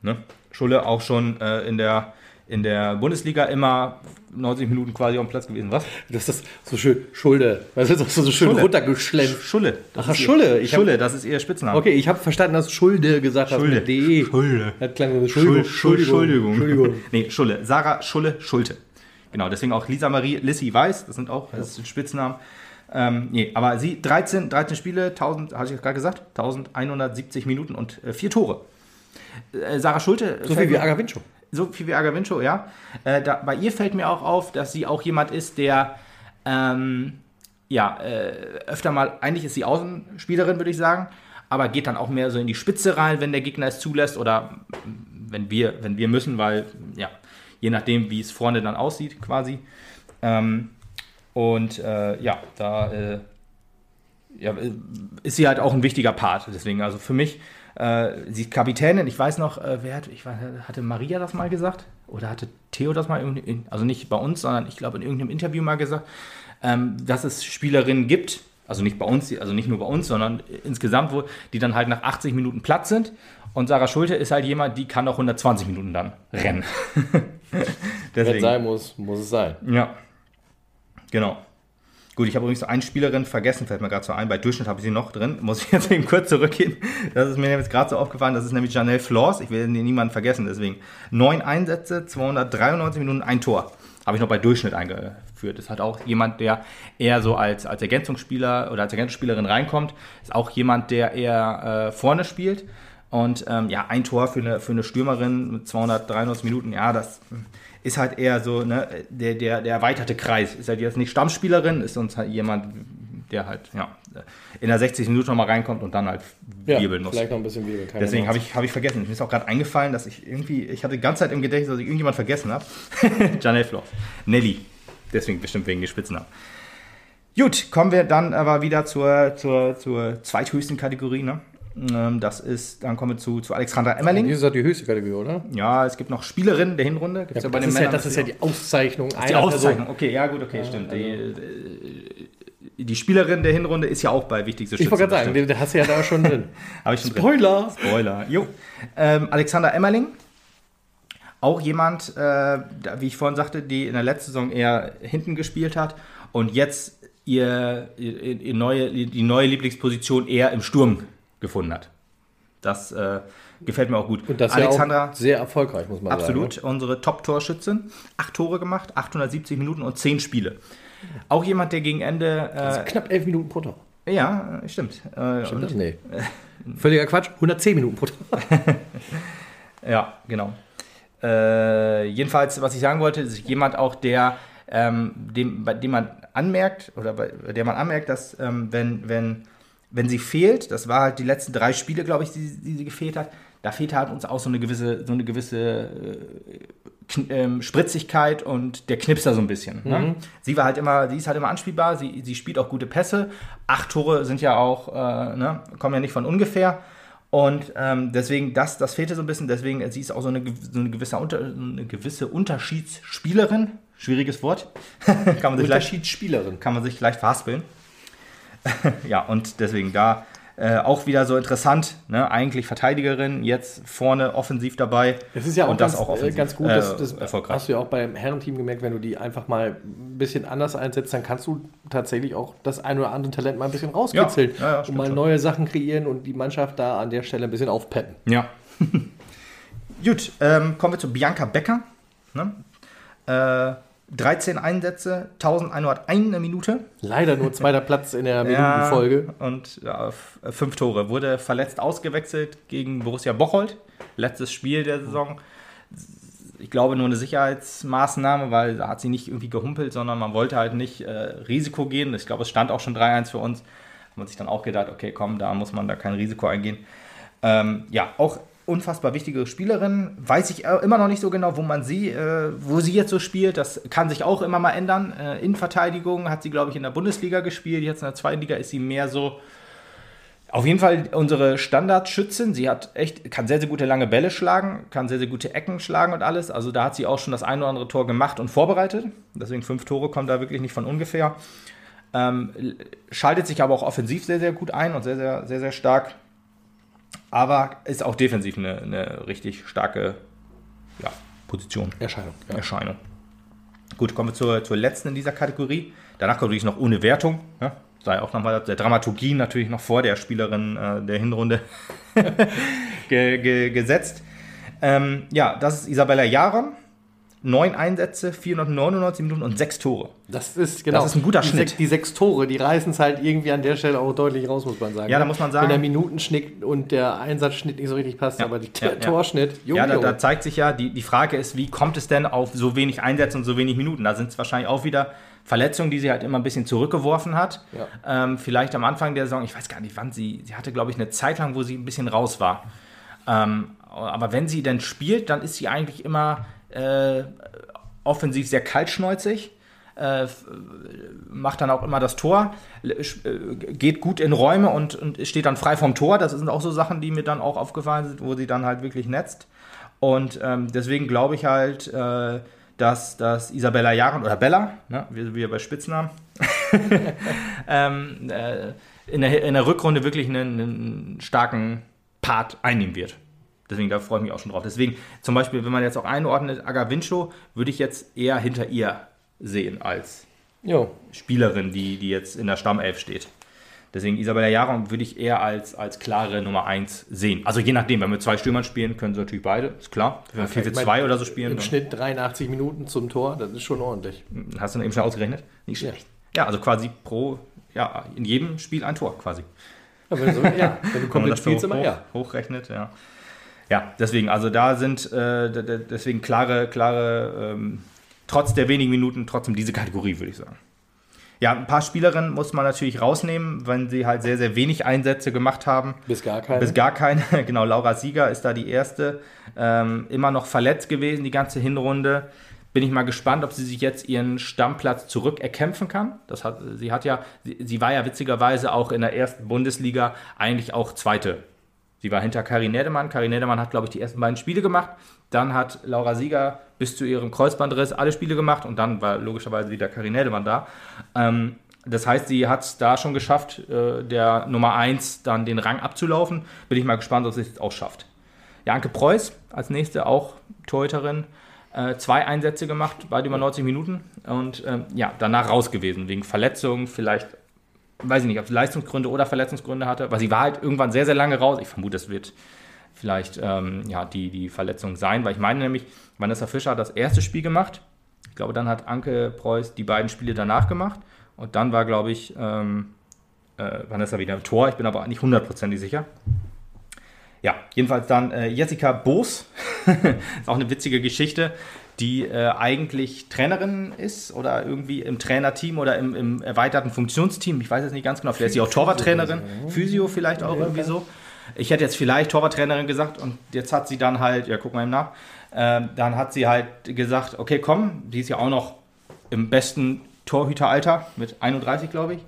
Ne? Schulle auch schon äh, in, der, in der Bundesliga immer 90 Minuten quasi auf dem Platz gewesen. Was? Das ist so schön, Schulde. Das ist so schön Schulle. runtergeschlemmt. Schulle. Das Ach, Schulle. Ich hab- Schulle, das ist ihr Spitzname. Okay, ich habe verstanden, dass du Schulde gesagt hast Schulde. mit D. Schulle. Das klang so, Schul- Entschuldigung. Schul- Entschuldigung. nee, Schulle. Sarah Schulle Schulte. Genau, deswegen auch Lisa Marie Lissy Weiß, das sind auch das sind Spitznamen. Ähm, nee, aber sie 13, 13 Spiele, 1000, hatte ich gerade gesagt, 1170 Minuten und äh, vier Tore. Äh, Sarah Schulte. So viel wie Agavincho. so viel wie Agavincho, ja. Äh, da, bei ihr fällt mir auch auf, dass sie auch jemand ist, der ähm, ja äh, öfter mal, eigentlich ist sie Außenspielerin, würde ich sagen, aber geht dann auch mehr so in die Spitze rein, wenn der Gegner es zulässt oder wenn, wir, wenn wir müssen, weil, ja, je nachdem, wie es vorne dann aussieht, quasi. Ähm, und äh, ja, da äh, ja, ist sie halt auch ein wichtiger Part. Deswegen, also für mich, äh, sie ist Kapitänin. Ich weiß noch, äh, wer hat, ich weiß, hatte Maria das mal gesagt? Oder hatte Theo das mal, also nicht bei uns, sondern ich glaube in irgendeinem Interview mal gesagt, ähm, dass es Spielerinnen gibt, also nicht bei uns, also nicht nur bei uns, sondern insgesamt, wo, die dann halt nach 80 Minuten Platz sind. Und Sarah Schulte ist halt jemand, die kann auch 120 Minuten dann rennen. Wenn es sein muss, muss es sein. Ja. Genau. Gut, ich habe übrigens eine Spielerin vergessen, fällt mir gerade so ein. Bei Durchschnitt habe ich sie noch drin. Muss ich jetzt eben kurz zurückgehen. Das ist mir jetzt gerade so aufgefallen. Das ist nämlich Janelle Flors. Ich will niemanden vergessen. Deswegen neun Einsätze, 293 Minuten, ein Tor. Habe ich noch bei Durchschnitt eingeführt. Das hat auch jemand, der eher so als, als Ergänzungsspieler oder als Ergänzungsspielerin reinkommt. Ist auch jemand, der eher äh, vorne spielt. Und ähm, ja, ein Tor für eine, für eine Stürmerin mit 293 Minuten, ja, das ist halt eher so ne, der, der, der erweiterte Kreis. Ist halt jetzt nicht Stammspielerin, ist uns halt jemand, der halt ja, in der 60 Minuten nochmal reinkommt und dann halt wirbeln muss. Vielleicht noch ein bisschen wirbeln. Deswegen habe ich, hab ich vergessen. Mir ist auch gerade eingefallen, dass ich irgendwie, ich hatte die ganze Zeit im Gedächtnis, dass ich irgendjemand vergessen habe. Janelle Floss. Nelly. Deswegen bestimmt wegen den Spitznamen. Gut, kommen wir dann aber wieder zur, zur, zur zweithöchsten Kategorie. Ne? Ähm, das ist, dann kommen wir zu, zu Alexandra Emmerling. Das ist ja die höchste Kategorie, oder? Ja, es gibt noch Spielerinnen der Hinrunde. Gibt's ja, ja das, ist ja, das ist ja die Auszeichnung. Die Auszeichnung, okay, ja gut, okay, ja, stimmt. Also. Die, die, Spielerin der Hinrunde ist ja auch bei wichtigste Ich wollte gerade sagen, der hast du ja da schon drin. Habe ich schon Spoiler! Drin. Spoiler, jo. Ähm, Alexander Emmerling, auch jemand, äh, wie ich vorhin sagte, die in der letzten Saison eher hinten gespielt hat und jetzt ihr, ihr, ihr neue, die neue Lieblingsposition eher im Sturm gefunden hat. Das äh, gefällt mir auch gut. Und das Alexandra, ja auch sehr erfolgreich, muss man absolut, sagen. Absolut, unsere Top-Torschützin. Acht Tore gemacht, 870 Minuten und zehn Spiele. Auch jemand, der gegen Ende. Äh, also knapp elf Minuten pro Tor. Ja, stimmt. Äh, stimmt das? Nee. Völliger Quatsch, 110 Minuten pro Tor. ja, genau. Äh, jedenfalls, was ich sagen wollte, ist jemand auch, der, ähm, dem, bei dem man anmerkt, oder bei der man anmerkt, dass ähm, wenn, wenn wenn sie fehlt, das war halt die letzten drei Spiele, glaube ich, die, die, sie gefehlt hat, da fehlt halt uns auch so eine gewisse, so eine gewisse äh, ähm, Spritzigkeit und der Knipser so ein bisschen. Ne? Mhm. Sie war halt immer, sie ist halt immer anspielbar, sie, sie spielt auch gute Pässe. Acht Tore sind ja auch, äh, ne, kommen ja nicht von ungefähr. Und ähm, deswegen, das, das fehlte so ein bisschen. Deswegen, sie ist auch so eine, so eine, gewisse, Unter, eine gewisse Unterschiedsspielerin. Schwieriges Wort. kann man sich Unterschiedsspielerin. Kann man sich vielleicht verhaspeln. ja, und deswegen da äh, auch wieder so interessant, ne? eigentlich Verteidigerin, jetzt vorne offensiv dabei. Es ist ja auch, und ganz, das auch offensiv, äh, ganz gut, das, das äh, hast du ja auch beim Herrenteam gemerkt, wenn du die einfach mal ein bisschen anders einsetzt, dann kannst du tatsächlich auch das ein oder andere Talent mal ein bisschen rauskitzeln ja, ja, ja, und mal neue Sachen kreieren und die Mannschaft da an der Stelle ein bisschen aufpeppen. Ja. Gut, ähm, kommen wir zu Bianca Becker. Ne? Äh, 13 Einsätze, 1101 Minute. Leider nur zweiter Platz in der Minutenfolge. Ja, und ja, fünf Tore. Wurde verletzt ausgewechselt gegen Borussia Bocholt. Letztes Spiel der Saison. Ich glaube nur eine Sicherheitsmaßnahme, weil da hat sie nicht irgendwie gehumpelt, sondern man wollte halt nicht äh, Risiko gehen. Ich glaube, es stand auch schon 3-1 für uns. Hat man sich dann auch gedacht, okay, komm, da muss man da kein Risiko eingehen. Ähm, ja, auch unfassbar wichtige Spielerin. Weiß ich immer noch nicht so genau, wo man sie, äh, wo sie jetzt so spielt. Das kann sich auch immer mal ändern. Äh, in Verteidigung hat sie, glaube ich, in der Bundesliga gespielt. Jetzt in der zweiten Liga ist sie mehr so. Auf jeden Fall unsere Standardschützin. Sie hat echt, kann sehr, sehr gute lange Bälle schlagen, kann sehr, sehr gute Ecken schlagen und alles. Also da hat sie auch schon das ein oder andere Tor gemacht und vorbereitet. Deswegen fünf Tore kommen da wirklich nicht von ungefähr. Ähm, schaltet sich aber auch offensiv sehr, sehr gut ein und sehr, sehr, sehr, sehr stark aber ist auch defensiv eine, eine richtig starke ja, Position. Erscheinung. Ja. Erscheinung. Gut, kommen wir zur, zur letzten in dieser Kategorie. Danach kommt natürlich noch ohne Wertung. Ja, sei auch nochmal der Dramaturgie natürlich noch vor der Spielerin äh, der Hinrunde ge, ge, gesetzt. Ähm, ja, das ist Isabella Jaron neun Einsätze, 499 Minuten und sechs Tore. Das ist genau. Das ist ein guter die Schnitt. Sech, die sechs Tore, die reißen es halt irgendwie an der Stelle auch deutlich raus, muss man sagen. Ja, da muss man sagen. Wenn der Minutenschnitt und der Einsatzschnitt nicht so richtig passt, ja, aber der ja, Torschnitt, Junge, Ja, da, da, zeigt sich ja, die, die Frage ist, wie kommt es denn auf so wenig Einsätze und so wenig Minuten? Da sind es wahrscheinlich auch wieder Verletzungen, die sie halt immer ein bisschen zurückgeworfen hat. Ja. Ähm, vielleicht am Anfang der Saison, ich weiß gar nicht wann sie, sie hatte, glaube ich, eine Zeit lang, wo sie ein bisschen raus war. Ähm, aber wenn sie denn spielt, dann ist sie eigentlich immer äh, offensiv sehr kaltschneuzig. Äh, macht dann auch immer das Tor, äh, geht gut in Räume und, und steht dann frei vom Tor. Das sind auch so Sachen, die mir dann auch aufgefallen sind, wo sie dann halt wirklich netzt. Und ähm, deswegen glaube ich halt, äh, dass, dass Isabella Jahren oder Bella, ne, wie, wie bei Spitznamen, ähm, äh, in, der, in der Rückrunde wirklich einen, einen starken Part einnehmen wird. Deswegen, da freue ich mich auch schon drauf. Deswegen, zum Beispiel, wenn man jetzt auch einordnet, Agavincho, würde ich jetzt eher hinter ihr sehen als jo. Spielerin, die, die jetzt in der Stammelf steht. Deswegen Isabella Jaron würde ich eher als, als klare Nummer 1 sehen. Also je nachdem, wenn wir zwei Stürmern spielen, können sie natürlich beide, ist klar. Wenn wir 4 für 2 oder so spielen. Im Schnitt 83 Minuten zum Tor, das ist schon ordentlich. Hast du eben schon ausgerechnet? Nicht schlecht. Ja, ja also quasi pro, ja, in jedem Spiel ein Tor quasi. Ja, wenn, du, so, ja, wenn du komplett spielst, immer, ja. Hochrechnet, ja. Ja, deswegen, also da sind äh, deswegen klare, klare, ähm, trotz der wenigen Minuten, trotzdem diese Kategorie, würde ich sagen. Ja, ein paar Spielerinnen muss man natürlich rausnehmen, wenn sie halt sehr, sehr wenig Einsätze gemacht haben. Bis gar keine. Bis gar keine. genau, Laura Sieger ist da die erste. Ähm, immer noch verletzt gewesen, die ganze Hinrunde. Bin ich mal gespannt, ob sie sich jetzt ihren Stammplatz zurückerkämpfen kann. Das hat, sie hat ja, sie, sie war ja witzigerweise auch in der ersten Bundesliga eigentlich auch zweite Sie war hinter Karin Nedemann. Karin Nedemann hat, glaube ich, die ersten beiden Spiele gemacht. Dann hat Laura Sieger bis zu ihrem Kreuzbandriss alle Spiele gemacht und dann war logischerweise wieder Karin Nedemann da. Ähm, das heißt, sie hat es da schon geschafft, äh, der Nummer 1 dann den Rang abzulaufen. Bin ich mal gespannt, ob sie es auch schafft. Janke Preuß als nächste, auch Torhüterin, äh, zwei Einsätze gemacht, weit über 90 Minuten und ähm, ja, danach raus gewesen, wegen Verletzungen, vielleicht weiß ich nicht, ob es Leistungsgründe oder Verletzungsgründe hatte, weil sie war halt irgendwann sehr, sehr lange raus. Ich vermute, es wird vielleicht ähm, ja, die, die Verletzung sein, weil ich meine nämlich, Vanessa Fischer hat das erste Spiel gemacht. Ich glaube, dann hat Anke Preuß die beiden Spiele danach gemacht. Und dann war, glaube ich, ähm, äh, Vanessa wieder im Tor. Ich bin aber nicht hundertprozentig sicher. Ja, jedenfalls dann äh, Jessica Boos. ist auch eine witzige Geschichte die äh, eigentlich Trainerin ist oder irgendwie im Trainerteam oder im, im, erweiterten Funktionsteam. Ich weiß jetzt nicht ganz genau. Vielleicht ist sie auch Torwarttrainerin, Physio vielleicht auch irgendwie so. Ich hätte jetzt vielleicht Torwarttrainerin gesagt und jetzt hat sie dann halt, ja, guck mal eben nach, äh, dann hat sie halt gesagt, okay, komm, die ist ja auch noch im besten Torhüteralter mit 31, glaube ich.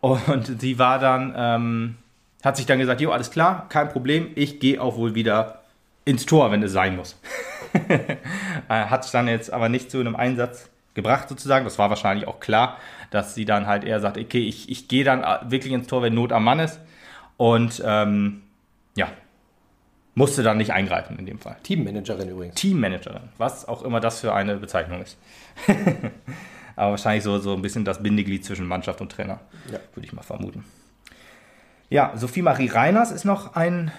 Und sie war dann, ähm, hat sich dann gesagt, jo, alles klar, kein Problem, ich gehe auch wohl wieder ins Tor, wenn es sein muss. Äh, hat es dann jetzt aber nicht zu einem Einsatz gebracht sozusagen. Das war wahrscheinlich auch klar, dass sie dann halt eher sagt, okay, ich, ich gehe dann äh, wirklich ins Tor, wenn Not am Mann ist. Und ähm, ja, musste dann nicht eingreifen in dem Fall. Teammanagerin übrigens. Teammanagerin, was auch immer das für eine Bezeichnung ist. aber wahrscheinlich so, so ein bisschen das Bindeglied zwischen Mannschaft und Trainer, ja. würde ich mal vermuten. Ja, Sophie Marie Reiners ist noch ein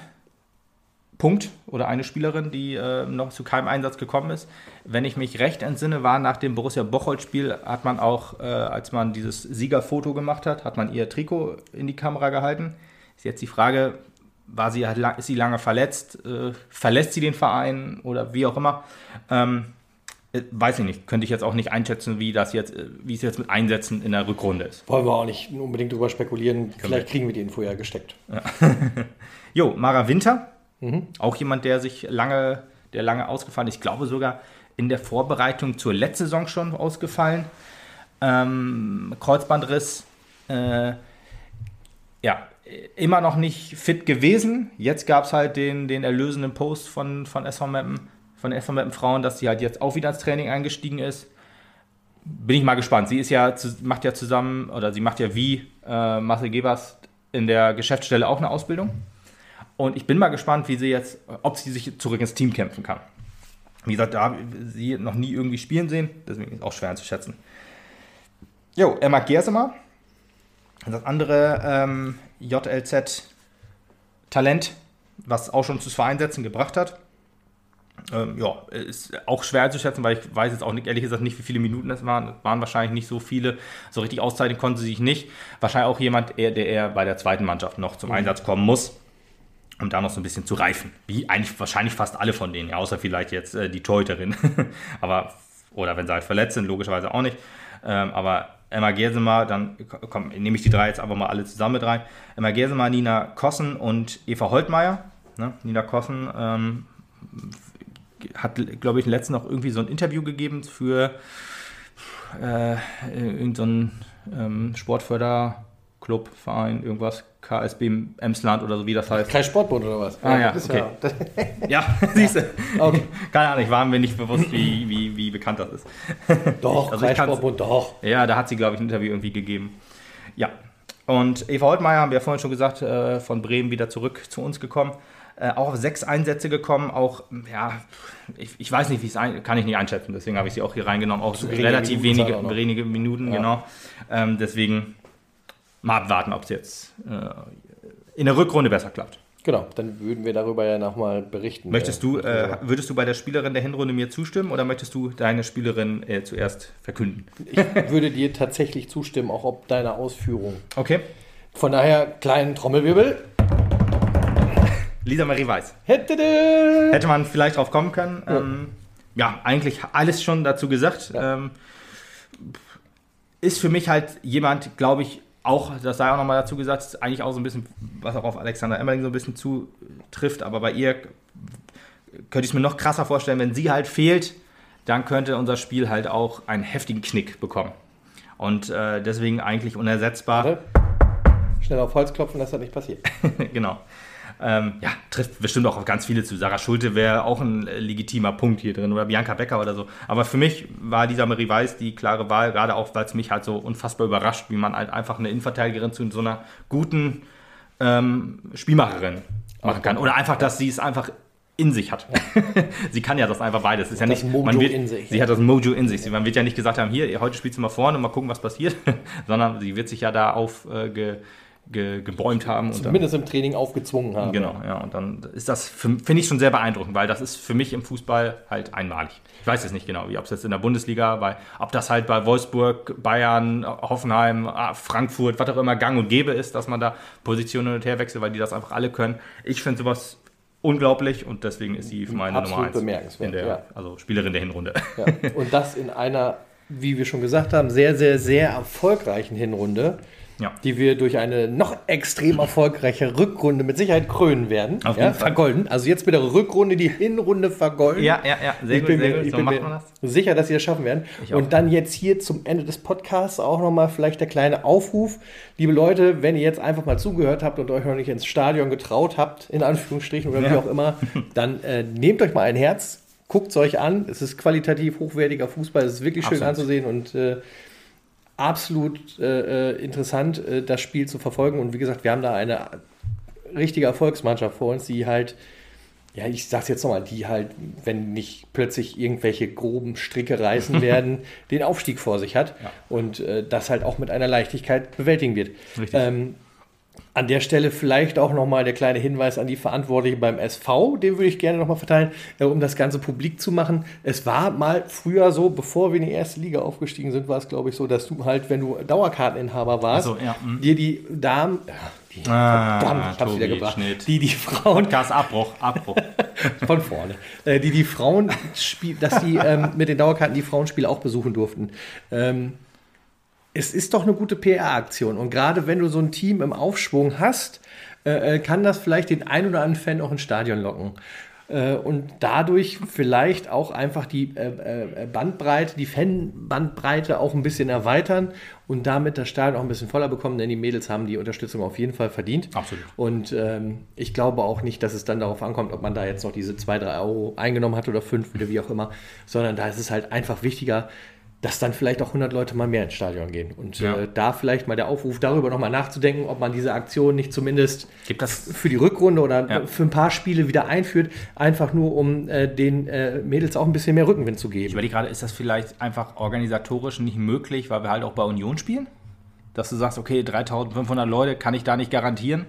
Punkt oder eine Spielerin, die äh, noch zu keinem Einsatz gekommen ist. Wenn ich mich recht entsinne, war nach dem Borussia Bocholt-Spiel, hat man auch, äh, als man dieses Siegerfoto gemacht hat, hat man ihr Trikot in die Kamera gehalten. Ist jetzt die Frage, war sie, ist sie lange verletzt? Äh, verlässt sie den Verein oder wie auch immer? Ähm, äh, weiß ich nicht. Könnte ich jetzt auch nicht einschätzen, wie das jetzt, äh, wie es jetzt mit Einsätzen in der Rückrunde ist. Wollen wir auch nicht unbedingt drüber spekulieren. Vielleicht kriegen wir die Info ja gesteckt. Ja. jo, Mara Winter Mhm. Auch jemand, der sich lange, der lange ausgefallen ist. Ich glaube sogar in der Vorbereitung zur letzten Saison schon ausgefallen. Ähm, Kreuzbandriss. Äh, ja, immer noch nicht fit gewesen. Jetzt gab es halt den, den erlösenden Post von, von SV Meppen, von SV Meppen Frauen, dass sie halt jetzt auch wieder ins Training eingestiegen ist. Bin ich mal gespannt. Sie ist ja, macht ja zusammen, oder sie macht ja wie äh, Marcel Gebers in der Geschäftsstelle auch eine Ausbildung. Und ich bin mal gespannt, wie sie jetzt, ob sie sich zurück ins Team kämpfen kann. Wie gesagt, da habe ich sie noch nie irgendwie spielen sehen, deswegen ist es auch schwer einzuschätzen. Jo, Emma Gersemer, das andere ähm, JLZ-Talent, was auch schon zu zwei Einsätzen gebracht hat. Ähm, ja, ist auch schwer einzuschätzen, weil ich weiß jetzt auch nicht, ehrlich gesagt nicht, wie viele Minuten es waren. Es waren wahrscheinlich nicht so viele. So richtig auszeichnen konnte sie sich nicht. Wahrscheinlich auch jemand, der eher bei der zweiten Mannschaft noch zum mhm. Einsatz kommen muss um da noch so ein bisschen zu reifen. Wie eigentlich wahrscheinlich fast alle von denen, außer vielleicht jetzt äh, die Torhüterin. aber, oder wenn sie halt verletzt sind, logischerweise auch nicht. Ähm, aber Emma Gersemer, dann komm, nehme ich die drei jetzt einfach mal alle zusammen mit rein. Emma Gersemer, Nina Kossen und Eva Holtmeier. Ne? Nina Kossen ähm, hat, glaube ich, letztens noch irgendwie so ein Interview gegeben für äh, irgendeinen so ähm, Sportförderclub, Verein, irgendwas, KSB Emsland oder so, wie das heißt. Kein Sportbund oder was? Ah ja, okay. ja, ja siehst du. Okay. Keine Ahnung, ich war mir nicht bewusst, wie, wie, wie bekannt das ist. Doch, also Kreis Sportbund, doch. Ja, da hat sie, glaube ich, ein Interview irgendwie gegeben. Ja, und Eva Holtmeier, haben wir ja vorhin schon gesagt, äh, von Bremen wieder zurück zu uns gekommen. Äh, auch auf sechs Einsätze gekommen, auch, ja, ich, ich weiß nicht, wie es ein, kann ich nicht einschätzen, deswegen habe ich sie auch hier reingenommen, auch so relativ wenige, wenige Minuten, ja. genau. Ähm, deswegen mal abwarten, ob es jetzt äh, in der Rückrunde besser klappt. Genau, dann würden wir darüber ja nochmal berichten. Möchtest du, äh, würdest du bei der Spielerin der Hinrunde mir zustimmen oder möchtest du deine Spielerin äh, zuerst verkünden? Ich würde dir tatsächlich zustimmen, auch ob deiner Ausführung. Okay. Von daher, kleinen Trommelwirbel. Lisa Marie Weiß. Hätte man vielleicht drauf kommen können. Ja, ähm, ja eigentlich alles schon dazu gesagt. Ja. Ähm, ist für mich halt jemand, glaube ich, auch, das sei auch nochmal dazu gesagt, ist eigentlich auch so ein bisschen, was auch auf Alexander Emmerling so ein bisschen zutrifft, aber bei ihr könnte ich es mir noch krasser vorstellen, wenn sie halt fehlt, dann könnte unser Spiel halt auch einen heftigen Knick bekommen. Und äh, deswegen eigentlich unersetzbar. Schnell auf Holz klopfen, dass das nicht passiert. genau. Ähm, ja, trifft bestimmt auch auf ganz viele zu. Sarah Schulte wäre auch ein äh, legitimer Punkt hier drin oder Bianca Becker oder so. Aber für mich war dieser Marie Weiß die klare Wahl, gerade auch, weil es mich halt so unfassbar überrascht, wie man halt einfach eine Innenverteidigerin zu so einer guten ähm, Spielmacherin machen kann. Oder einfach, dass sie es einfach in sich hat. sie kann ja das einfach beides. ist ja nicht, man wird, in sich. Sie hat das Mojo in sich. Man wird ja nicht gesagt haben, hier, heute spielst du mal vorne und mal gucken, was passiert, sondern sie wird sich ja da auf äh, ge, gebäumt haben. Zumindest dann, im Training aufgezwungen haben. Genau, ja. Und dann ist das, finde ich schon sehr beeindruckend, weil das ist für mich im Fußball halt einmalig. Ich weiß jetzt nicht genau, wie ob es jetzt in der Bundesliga, weil, ob das halt bei Wolfsburg, Bayern, Hoffenheim, Frankfurt, was auch immer gang und gäbe ist, dass man da Positionen hin und her wechselt, weil die das einfach alle können. Ich finde sowas unglaublich und deswegen ist sie meine Absolut Nummer 1. bemerkenswert. Der, ja. Also Spielerin der Hinrunde. Ja. Und das in einer, wie wir schon gesagt haben, sehr, sehr, sehr erfolgreichen Hinrunde ja. die wir durch eine noch extrem erfolgreiche Rückrunde mit Sicherheit krönen werden. Auf jeden ja, Fall. Vergolden. Also jetzt mit der Rückrunde die Hinrunde vergolden. Ja, ja, ja. Sehr ich gut, bin, sehr gut. Ich so bin mir sicher, dass sie das schaffen werden. Und dann jetzt hier zum Ende des Podcasts auch nochmal vielleicht der kleine Aufruf. Liebe Leute, wenn ihr jetzt einfach mal zugehört habt und euch noch nicht ins Stadion getraut habt, in Anführungsstrichen oder ja. wie auch immer, dann äh, nehmt euch mal ein Herz, guckt es euch an. Es ist qualitativ hochwertiger Fußball. Es ist wirklich schön Absolut. anzusehen und äh, absolut äh, äh, interessant, äh, das Spiel zu verfolgen. Und wie gesagt, wir haben da eine richtige Erfolgsmannschaft vor uns, die halt, ja, ich sag's jetzt nochmal, die halt, wenn nicht plötzlich irgendwelche groben Stricke reißen werden, den Aufstieg vor sich hat ja. und äh, das halt auch mit einer Leichtigkeit bewältigen wird. Richtig. Ähm, an der Stelle vielleicht auch nochmal der kleine Hinweis an die Verantwortlichen beim SV, den würde ich gerne nochmal verteilen, äh, um das Ganze publik zu machen. Es war mal früher so, bevor wir in die erste Liga aufgestiegen sind, war es glaube ich so, dass du halt, wenn du Dauerkarteninhaber warst, so, ja. Hm. dir die Damen, die, ah, verdammt, ich hab's wieder gebracht, Schnitt. die die Frauen... Podcast Abbruch, Abbruch. Von vorne. Äh, die die Frauen, dass die ähm, mit den Dauerkarten die Frauenspiele auch besuchen durften. Ähm, es ist doch eine gute PR-Aktion. Und gerade wenn du so ein Team im Aufschwung hast, äh, äh, kann das vielleicht den ein oder anderen Fan auch ins Stadion locken. Äh, und dadurch vielleicht auch einfach die äh, äh, Bandbreite, die Fan-Bandbreite auch ein bisschen erweitern und damit das Stadion auch ein bisschen voller bekommen, denn die Mädels haben die Unterstützung auf jeden Fall verdient. Absolut. Und ähm, ich glaube auch nicht, dass es dann darauf ankommt, ob man da jetzt noch diese 2, 3 Euro eingenommen hat oder 5 oder wie auch immer, sondern da ist es halt einfach wichtiger, dass dann vielleicht auch 100 Leute mal mehr ins Stadion gehen. Und ja. äh, da vielleicht mal der Aufruf, darüber nochmal nachzudenken, ob man diese Aktion nicht zumindest für die Rückrunde oder ja. für ein paar Spiele wieder einführt, einfach nur um äh, den äh, Mädels auch ein bisschen mehr Rückenwind zu geben. Ich überlege gerade, ist das vielleicht einfach organisatorisch nicht möglich, weil wir halt auch bei Union spielen? Dass du sagst, okay, 3500 Leute kann ich da nicht garantieren?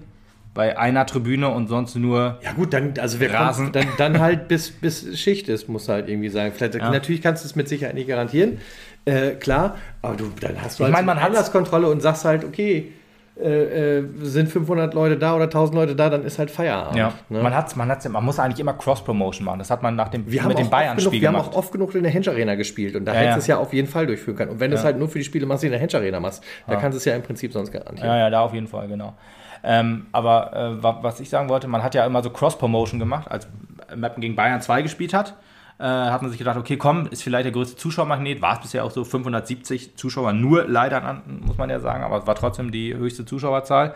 Bei einer Tribüne und sonst nur. Ja gut, dann also wir Rasen. Dann, dann halt bis, bis Schicht ist, muss halt irgendwie sein. Vielleicht, ja. Natürlich kannst du es mit Sicherheit nicht garantieren, äh, klar. Aber du, dann hast du ich halt meine, man Anlasskontrolle und sagst halt, okay, äh, äh, sind 500 Leute da oder 1000 Leute da, dann ist halt Feierabend. Ja. Ne? Man, hat's, man, hat's, man muss eigentlich immer Cross-Promotion machen. Das hat man nach dem, wir mit dem Bayern-Spiel Wir haben auch oft genug in der Hensch Arena gespielt und da ja, hättest du es ja auf jeden Fall durchführen können. Und wenn du es halt nur für die Spiele machst, die in der Hensch Arena machst, da kannst du es ja im Prinzip sonst garantieren. Ja, ja, da auf jeden Fall, genau. Ähm, aber äh, was ich sagen wollte, man hat ja immer so Cross-Promotion gemacht. Als Mappen gegen Bayern 2 gespielt hat, äh, hat man sich gedacht, okay, komm, ist vielleicht der größte Zuschauermagnet, war es bisher auch so, 570 Zuschauer, nur leider, muss man ja sagen, aber es war trotzdem die höchste Zuschauerzahl.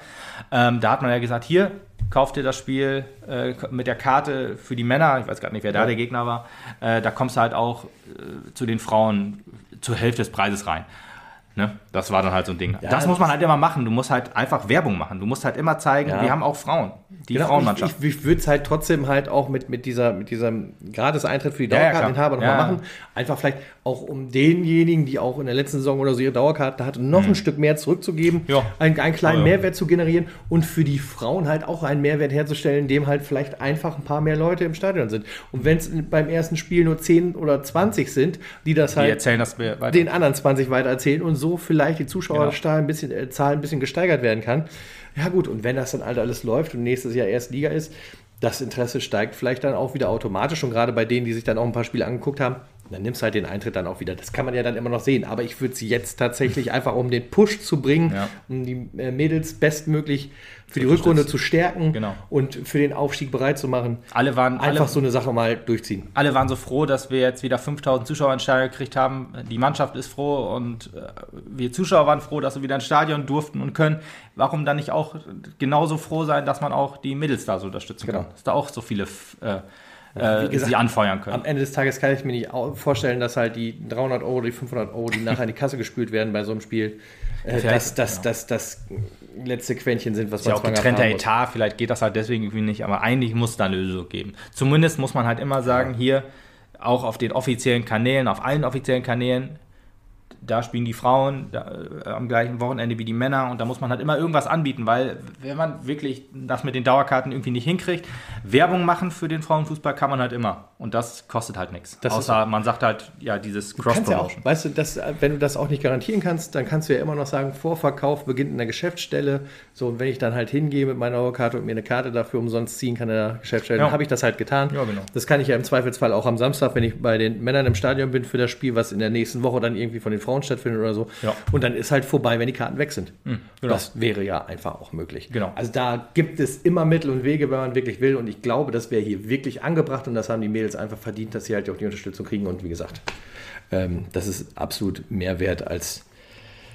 Ähm, da hat man ja gesagt, hier, kauft dir das Spiel äh, mit der Karte für die Männer, ich weiß gar nicht, wer da der Gegner war, äh, da kommst du halt auch äh, zu den Frauen zur Hälfte des Preises rein. Ne? Das war dann halt so ein Ding. Ja, das muss man halt immer machen. Du musst halt einfach Werbung machen. Du musst halt immer zeigen, ja. wir haben auch Frauen. Die genau, Frauenmannschaft. Ich, ich, ich würde es halt trotzdem halt auch mit, mit, dieser, mit diesem Gratis-Eintritt für die Dauerkarteninhaber ja, nochmal machen. Einfach vielleicht auch um denjenigen, die auch in der letzten Saison oder so ihre Dauerkarte hatten, noch mhm. ein Stück mehr zurückzugeben, einen, einen, kleinen Mehrwert zu generieren und für die Frauen halt auch einen Mehrwert herzustellen, dem halt vielleicht einfach ein paar mehr Leute im Stadion sind. Und wenn es beim ersten Spiel nur 10 oder 20 sind, die das halt die das den anderen 20 weiter erzählen und so vielleicht die Zuschauerzahl genau. ein bisschen, äh, Zahl ein bisschen gesteigert werden kann. Ja gut, und wenn das dann halt alles läuft und nächstes Jahr erst Liga ist, das Interesse steigt vielleicht dann auch wieder automatisch. Und gerade bei denen, die sich dann auch ein paar Spiele angeguckt haben, dann nimmst du halt den Eintritt dann auch wieder. Das kann man ja dann immer noch sehen. Aber ich würde sie jetzt tatsächlich einfach, um den Push zu bringen, ja. um die äh, Mädels bestmöglich für die Rückrunde zu stärken genau. und für den Aufstieg bereit zu machen. Alle waren einfach alle, so eine Sache mal durchziehen. Alle waren so froh, dass wir jetzt wieder 5000 Zuschauer ins Stadion gekriegt haben. Die Mannschaft ist froh und äh, wir Zuschauer waren froh, dass wir wieder ins Stadion durften und können. Warum dann nicht auch genauso froh sein, dass man auch die Mädels da so unterstützen genau. kann? Dass da auch so viele äh, äh, gesagt, sie anfeuern können. Am Ende des Tages kann ich mir nicht vorstellen, dass halt die 300 Euro, die 500 Euro, die nachher in die Kasse gespült werden bei so einem Spiel, äh, das, ja. das, das, letzte Quäntchen sind, was man ja auch getrennter Etat, vielleicht geht das halt deswegen irgendwie nicht, aber eigentlich muss es da eine Lösung geben. Zumindest muss man halt immer sagen, hier auch auf den offiziellen Kanälen, auf allen offiziellen Kanälen, da spielen die Frauen da, äh, am gleichen Wochenende wie die Männer und da muss man halt immer irgendwas anbieten, weil wenn man wirklich das mit den Dauerkarten irgendwie nicht hinkriegt, Werbung machen für den Frauenfußball kann man halt immer und das kostet halt nichts. Außer man sagt halt, ja, dieses Cross-Promotion. Ja weißt du, das, wenn du das auch nicht garantieren kannst, dann kannst du ja immer noch sagen, Vorverkauf beginnt in der Geschäftsstelle. So, und wenn ich dann halt hingehe mit meiner Dauerkarte und mir eine Karte dafür umsonst ziehen kann in der Geschäftsstelle, ja. dann habe ich das halt getan. Ja, genau. Das kann ich ja im Zweifelsfall auch am Samstag, wenn ich bei den Männern im Stadion bin für das Spiel, was in der nächsten Woche dann irgendwie von den Frauen Frauen stattfindet oder so. Ja. Und dann ist halt vorbei, wenn die Karten weg sind. Mhm, genau. Das wäre ja einfach auch möglich. Genau. Also da gibt es immer Mittel und Wege, wenn man wirklich will. Und ich glaube, das wäre hier wirklich angebracht und das haben die Mädels einfach verdient, dass sie halt auch die Unterstützung kriegen. Und wie gesagt, ähm, das ist absolut mehr wert als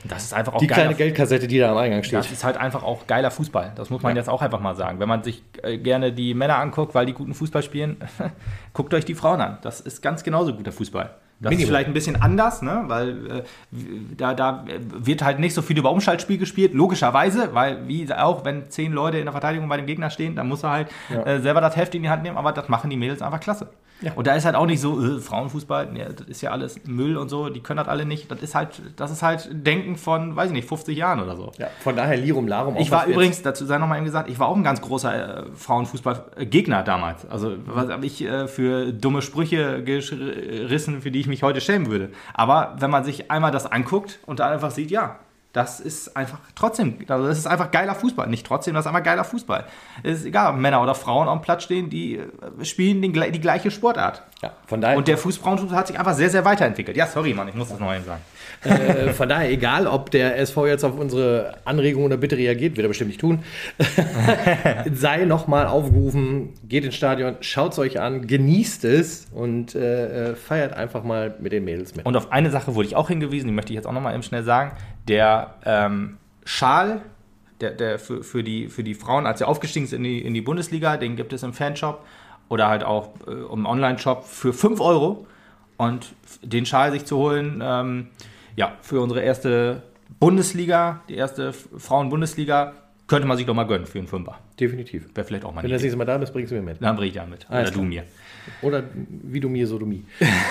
das ist einfach auch die kleine Geldkassette, die da am Eingang steht. Das ist halt einfach auch geiler Fußball. Das muss man ja. jetzt auch einfach mal sagen. Wenn man sich äh, gerne die Männer anguckt, weil die guten Fußball spielen, guckt euch die Frauen an. Das ist ganz genauso guter Fußball. Das Minimum. ist vielleicht ein bisschen anders, ne? weil äh, da, da wird halt nicht so viel über Umschaltspiel gespielt, logischerweise, weil wie auch, wenn zehn Leute in der Verteidigung bei dem Gegner stehen, dann muss er halt ja. äh, selber das Heft in die Hand nehmen, aber das machen die Mädels einfach klasse. Ja. Und da ist halt auch nicht so, äh, Frauenfußball, ja, das ist ja alles Müll und so, die können das alle nicht. Das ist halt, das ist halt Denken von, weiß ich nicht, 50 Jahren oder so. Ja, von daher Lirum Larum. Ich war übrigens, dazu sei nochmal eben gesagt, ich war auch ein ganz großer äh, Frauenfußball-Gegner damals. Also, was habe ich äh, für dumme Sprüche gerissen, für die ich mich heute schämen würde. Aber wenn man sich einmal das anguckt und da einfach sieht, ja, das ist einfach trotzdem, also das ist einfach geiler Fußball. Nicht trotzdem, das ist einfach geiler Fußball. Es ist egal, ob Männer oder Frauen am Platz stehen, die äh, spielen den, die gleiche Sportart. Ja, von daher. Und der Fußfrauenfußball hat sich einfach sehr, sehr weiterentwickelt. Ja, sorry, Mann, ich muss das noch sagen. Äh, von daher, egal, ob der SV jetzt auf unsere Anregung oder Bitte reagiert, wird er bestimmt nicht tun, sei nochmal aufgerufen, geht ins Stadion, schaut es euch an, genießt es und äh, äh, feiert einfach mal mit den Mädels mit. Und auf eine Sache wurde ich auch hingewiesen, die möchte ich jetzt auch nochmal eben schnell sagen der ähm, Schal, der, der für, für, die, für die Frauen, als sie aufgestiegen sind in die, in die Bundesliga, den gibt es im Fanshop oder halt auch äh, im Online-Shop für 5 Euro. Und den Schal sich zu holen, ähm, ja, für unsere erste Bundesliga, die erste Frauen-Bundesliga, könnte man sich doch mal gönnen für einen Fünfer. Definitiv. Wäre vielleicht auch mal Wenn du das nächste Mal da bist, bringst du mir mit. Dann bring ich ja mit. Alles Oder klar. du mir. Oder wie du mir, so du mir.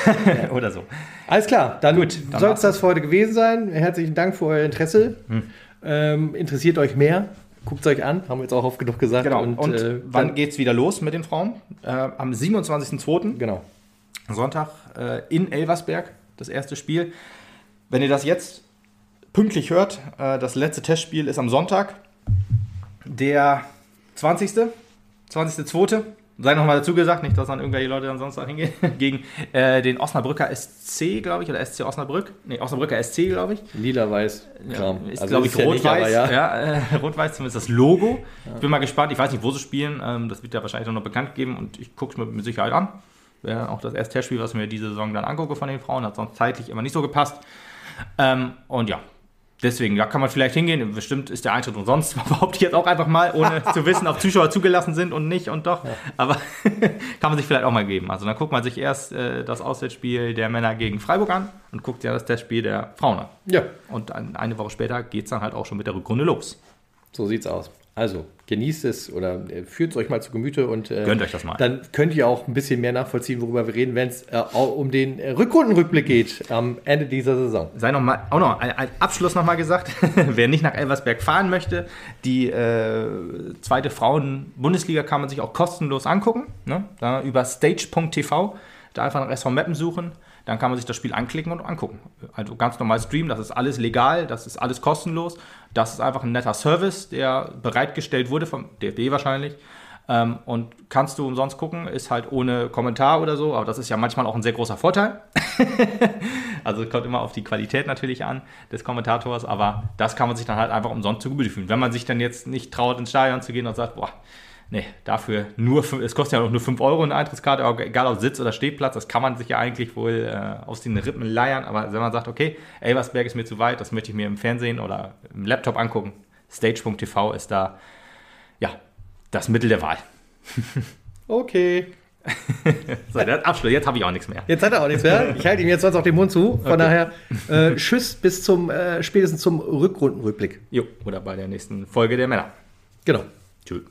Oder so. Alles klar, dann, Gut, dann soll es das für heute gewesen sein. Herzlichen Dank für euer Interesse. Hm. Ähm, interessiert euch mehr? Guckt es euch an, haben wir jetzt auch oft genug gesagt. Genau. Und, und äh, wann geht es wieder los mit den Frauen? Äh, am 27.02. Genau. Sonntag äh, in Elversberg, das erste Spiel. Wenn ihr das jetzt pünktlich hört, äh, das letzte Testspiel ist am Sonntag, der 20. 20.02. sei nochmal dazu gesagt, nicht, dass dann irgendwelche Leute dann sonst da hingehen, gegen äh, den Osnabrücker SC, glaube ich, oder SC Osnabrück. Nee, Osnabrücker SC, glaube ich. Lila-Weiß. Ja, ist, also glaube ich, rot-weiß. Ja, ja äh, rot-weiß zumindest das Logo. Ich bin mal gespannt. Ich weiß nicht, wo sie spielen. Ähm, das wird ja wahrscheinlich noch bekannt geben und ich gucke es mir mit Sicherheit an. Wäre auch das erste Testspiel, was ich mir diese Saison dann angucke von den Frauen. Hat sonst zeitlich immer nicht so gepasst. Ähm, und ja, Deswegen, da kann man vielleicht hingehen. Bestimmt ist der Eintritt umsonst, behaupte ich jetzt auch einfach mal, ohne zu wissen, ob Zuschauer zugelassen sind und nicht und doch. Ja. Aber kann man sich vielleicht auch mal geben. Also dann guckt man sich erst äh, das Auswärtsspiel der Männer gegen Freiburg an und guckt ja das Testspiel der Frauen an. Ja. Und eine Woche später geht es dann halt auch schon mit der Rückrunde los. So sieht's aus. Also genießt es oder äh, führt es euch mal zu Gemüte und äh, gönnt euch das mal. Dann könnt ihr auch ein bisschen mehr nachvollziehen, worüber wir reden, wenn es äh, um den äh, Rückrundenrückblick geht am Ende dieser Saison. Sei noch mal, auch noch ein, Abschluss nochmal gesagt, wer nicht nach Elversberg fahren möchte, die äh, zweite Frauen-Bundesliga kann man sich auch kostenlos angucken, ne? da über stage.tv, da einfach nach SV Mappen suchen dann kann man sich das Spiel anklicken und angucken. Also ganz normal streamen, das ist alles legal, das ist alles kostenlos. Das ist einfach ein netter Service, der bereitgestellt wurde vom DFB wahrscheinlich. Ähm, und kannst du umsonst gucken, ist halt ohne Kommentar oder so, aber das ist ja manchmal auch ein sehr großer Vorteil. also kommt immer auf die Qualität natürlich an des Kommentators, aber das kann man sich dann halt einfach umsonst zu Gemüte fühlen. Wenn man sich dann jetzt nicht traut, ins Stadion zu gehen und sagt, boah, nee, dafür nur, es kostet ja auch nur 5 Euro eine Eintrittskarte, egal ob Sitz oder Stehplatz, das kann man sich ja eigentlich wohl äh, aus den Rippen leiern, aber wenn man sagt, okay, Elversberg ist mir zu weit, das möchte ich mir im Fernsehen oder im Laptop angucken, stage.tv ist da, ja, das Mittel der Wahl. okay. so, der Abschluss, jetzt habe ich auch nichts mehr. Jetzt hat er auch nichts mehr. Ich halte ihm jetzt sonst auch den Mund zu. Von okay. daher, äh, tschüss bis zum, äh, spätestens zum Rückrundenrückblick. Jo, oder bei der nächsten Folge der Männer. Genau. Tschüss.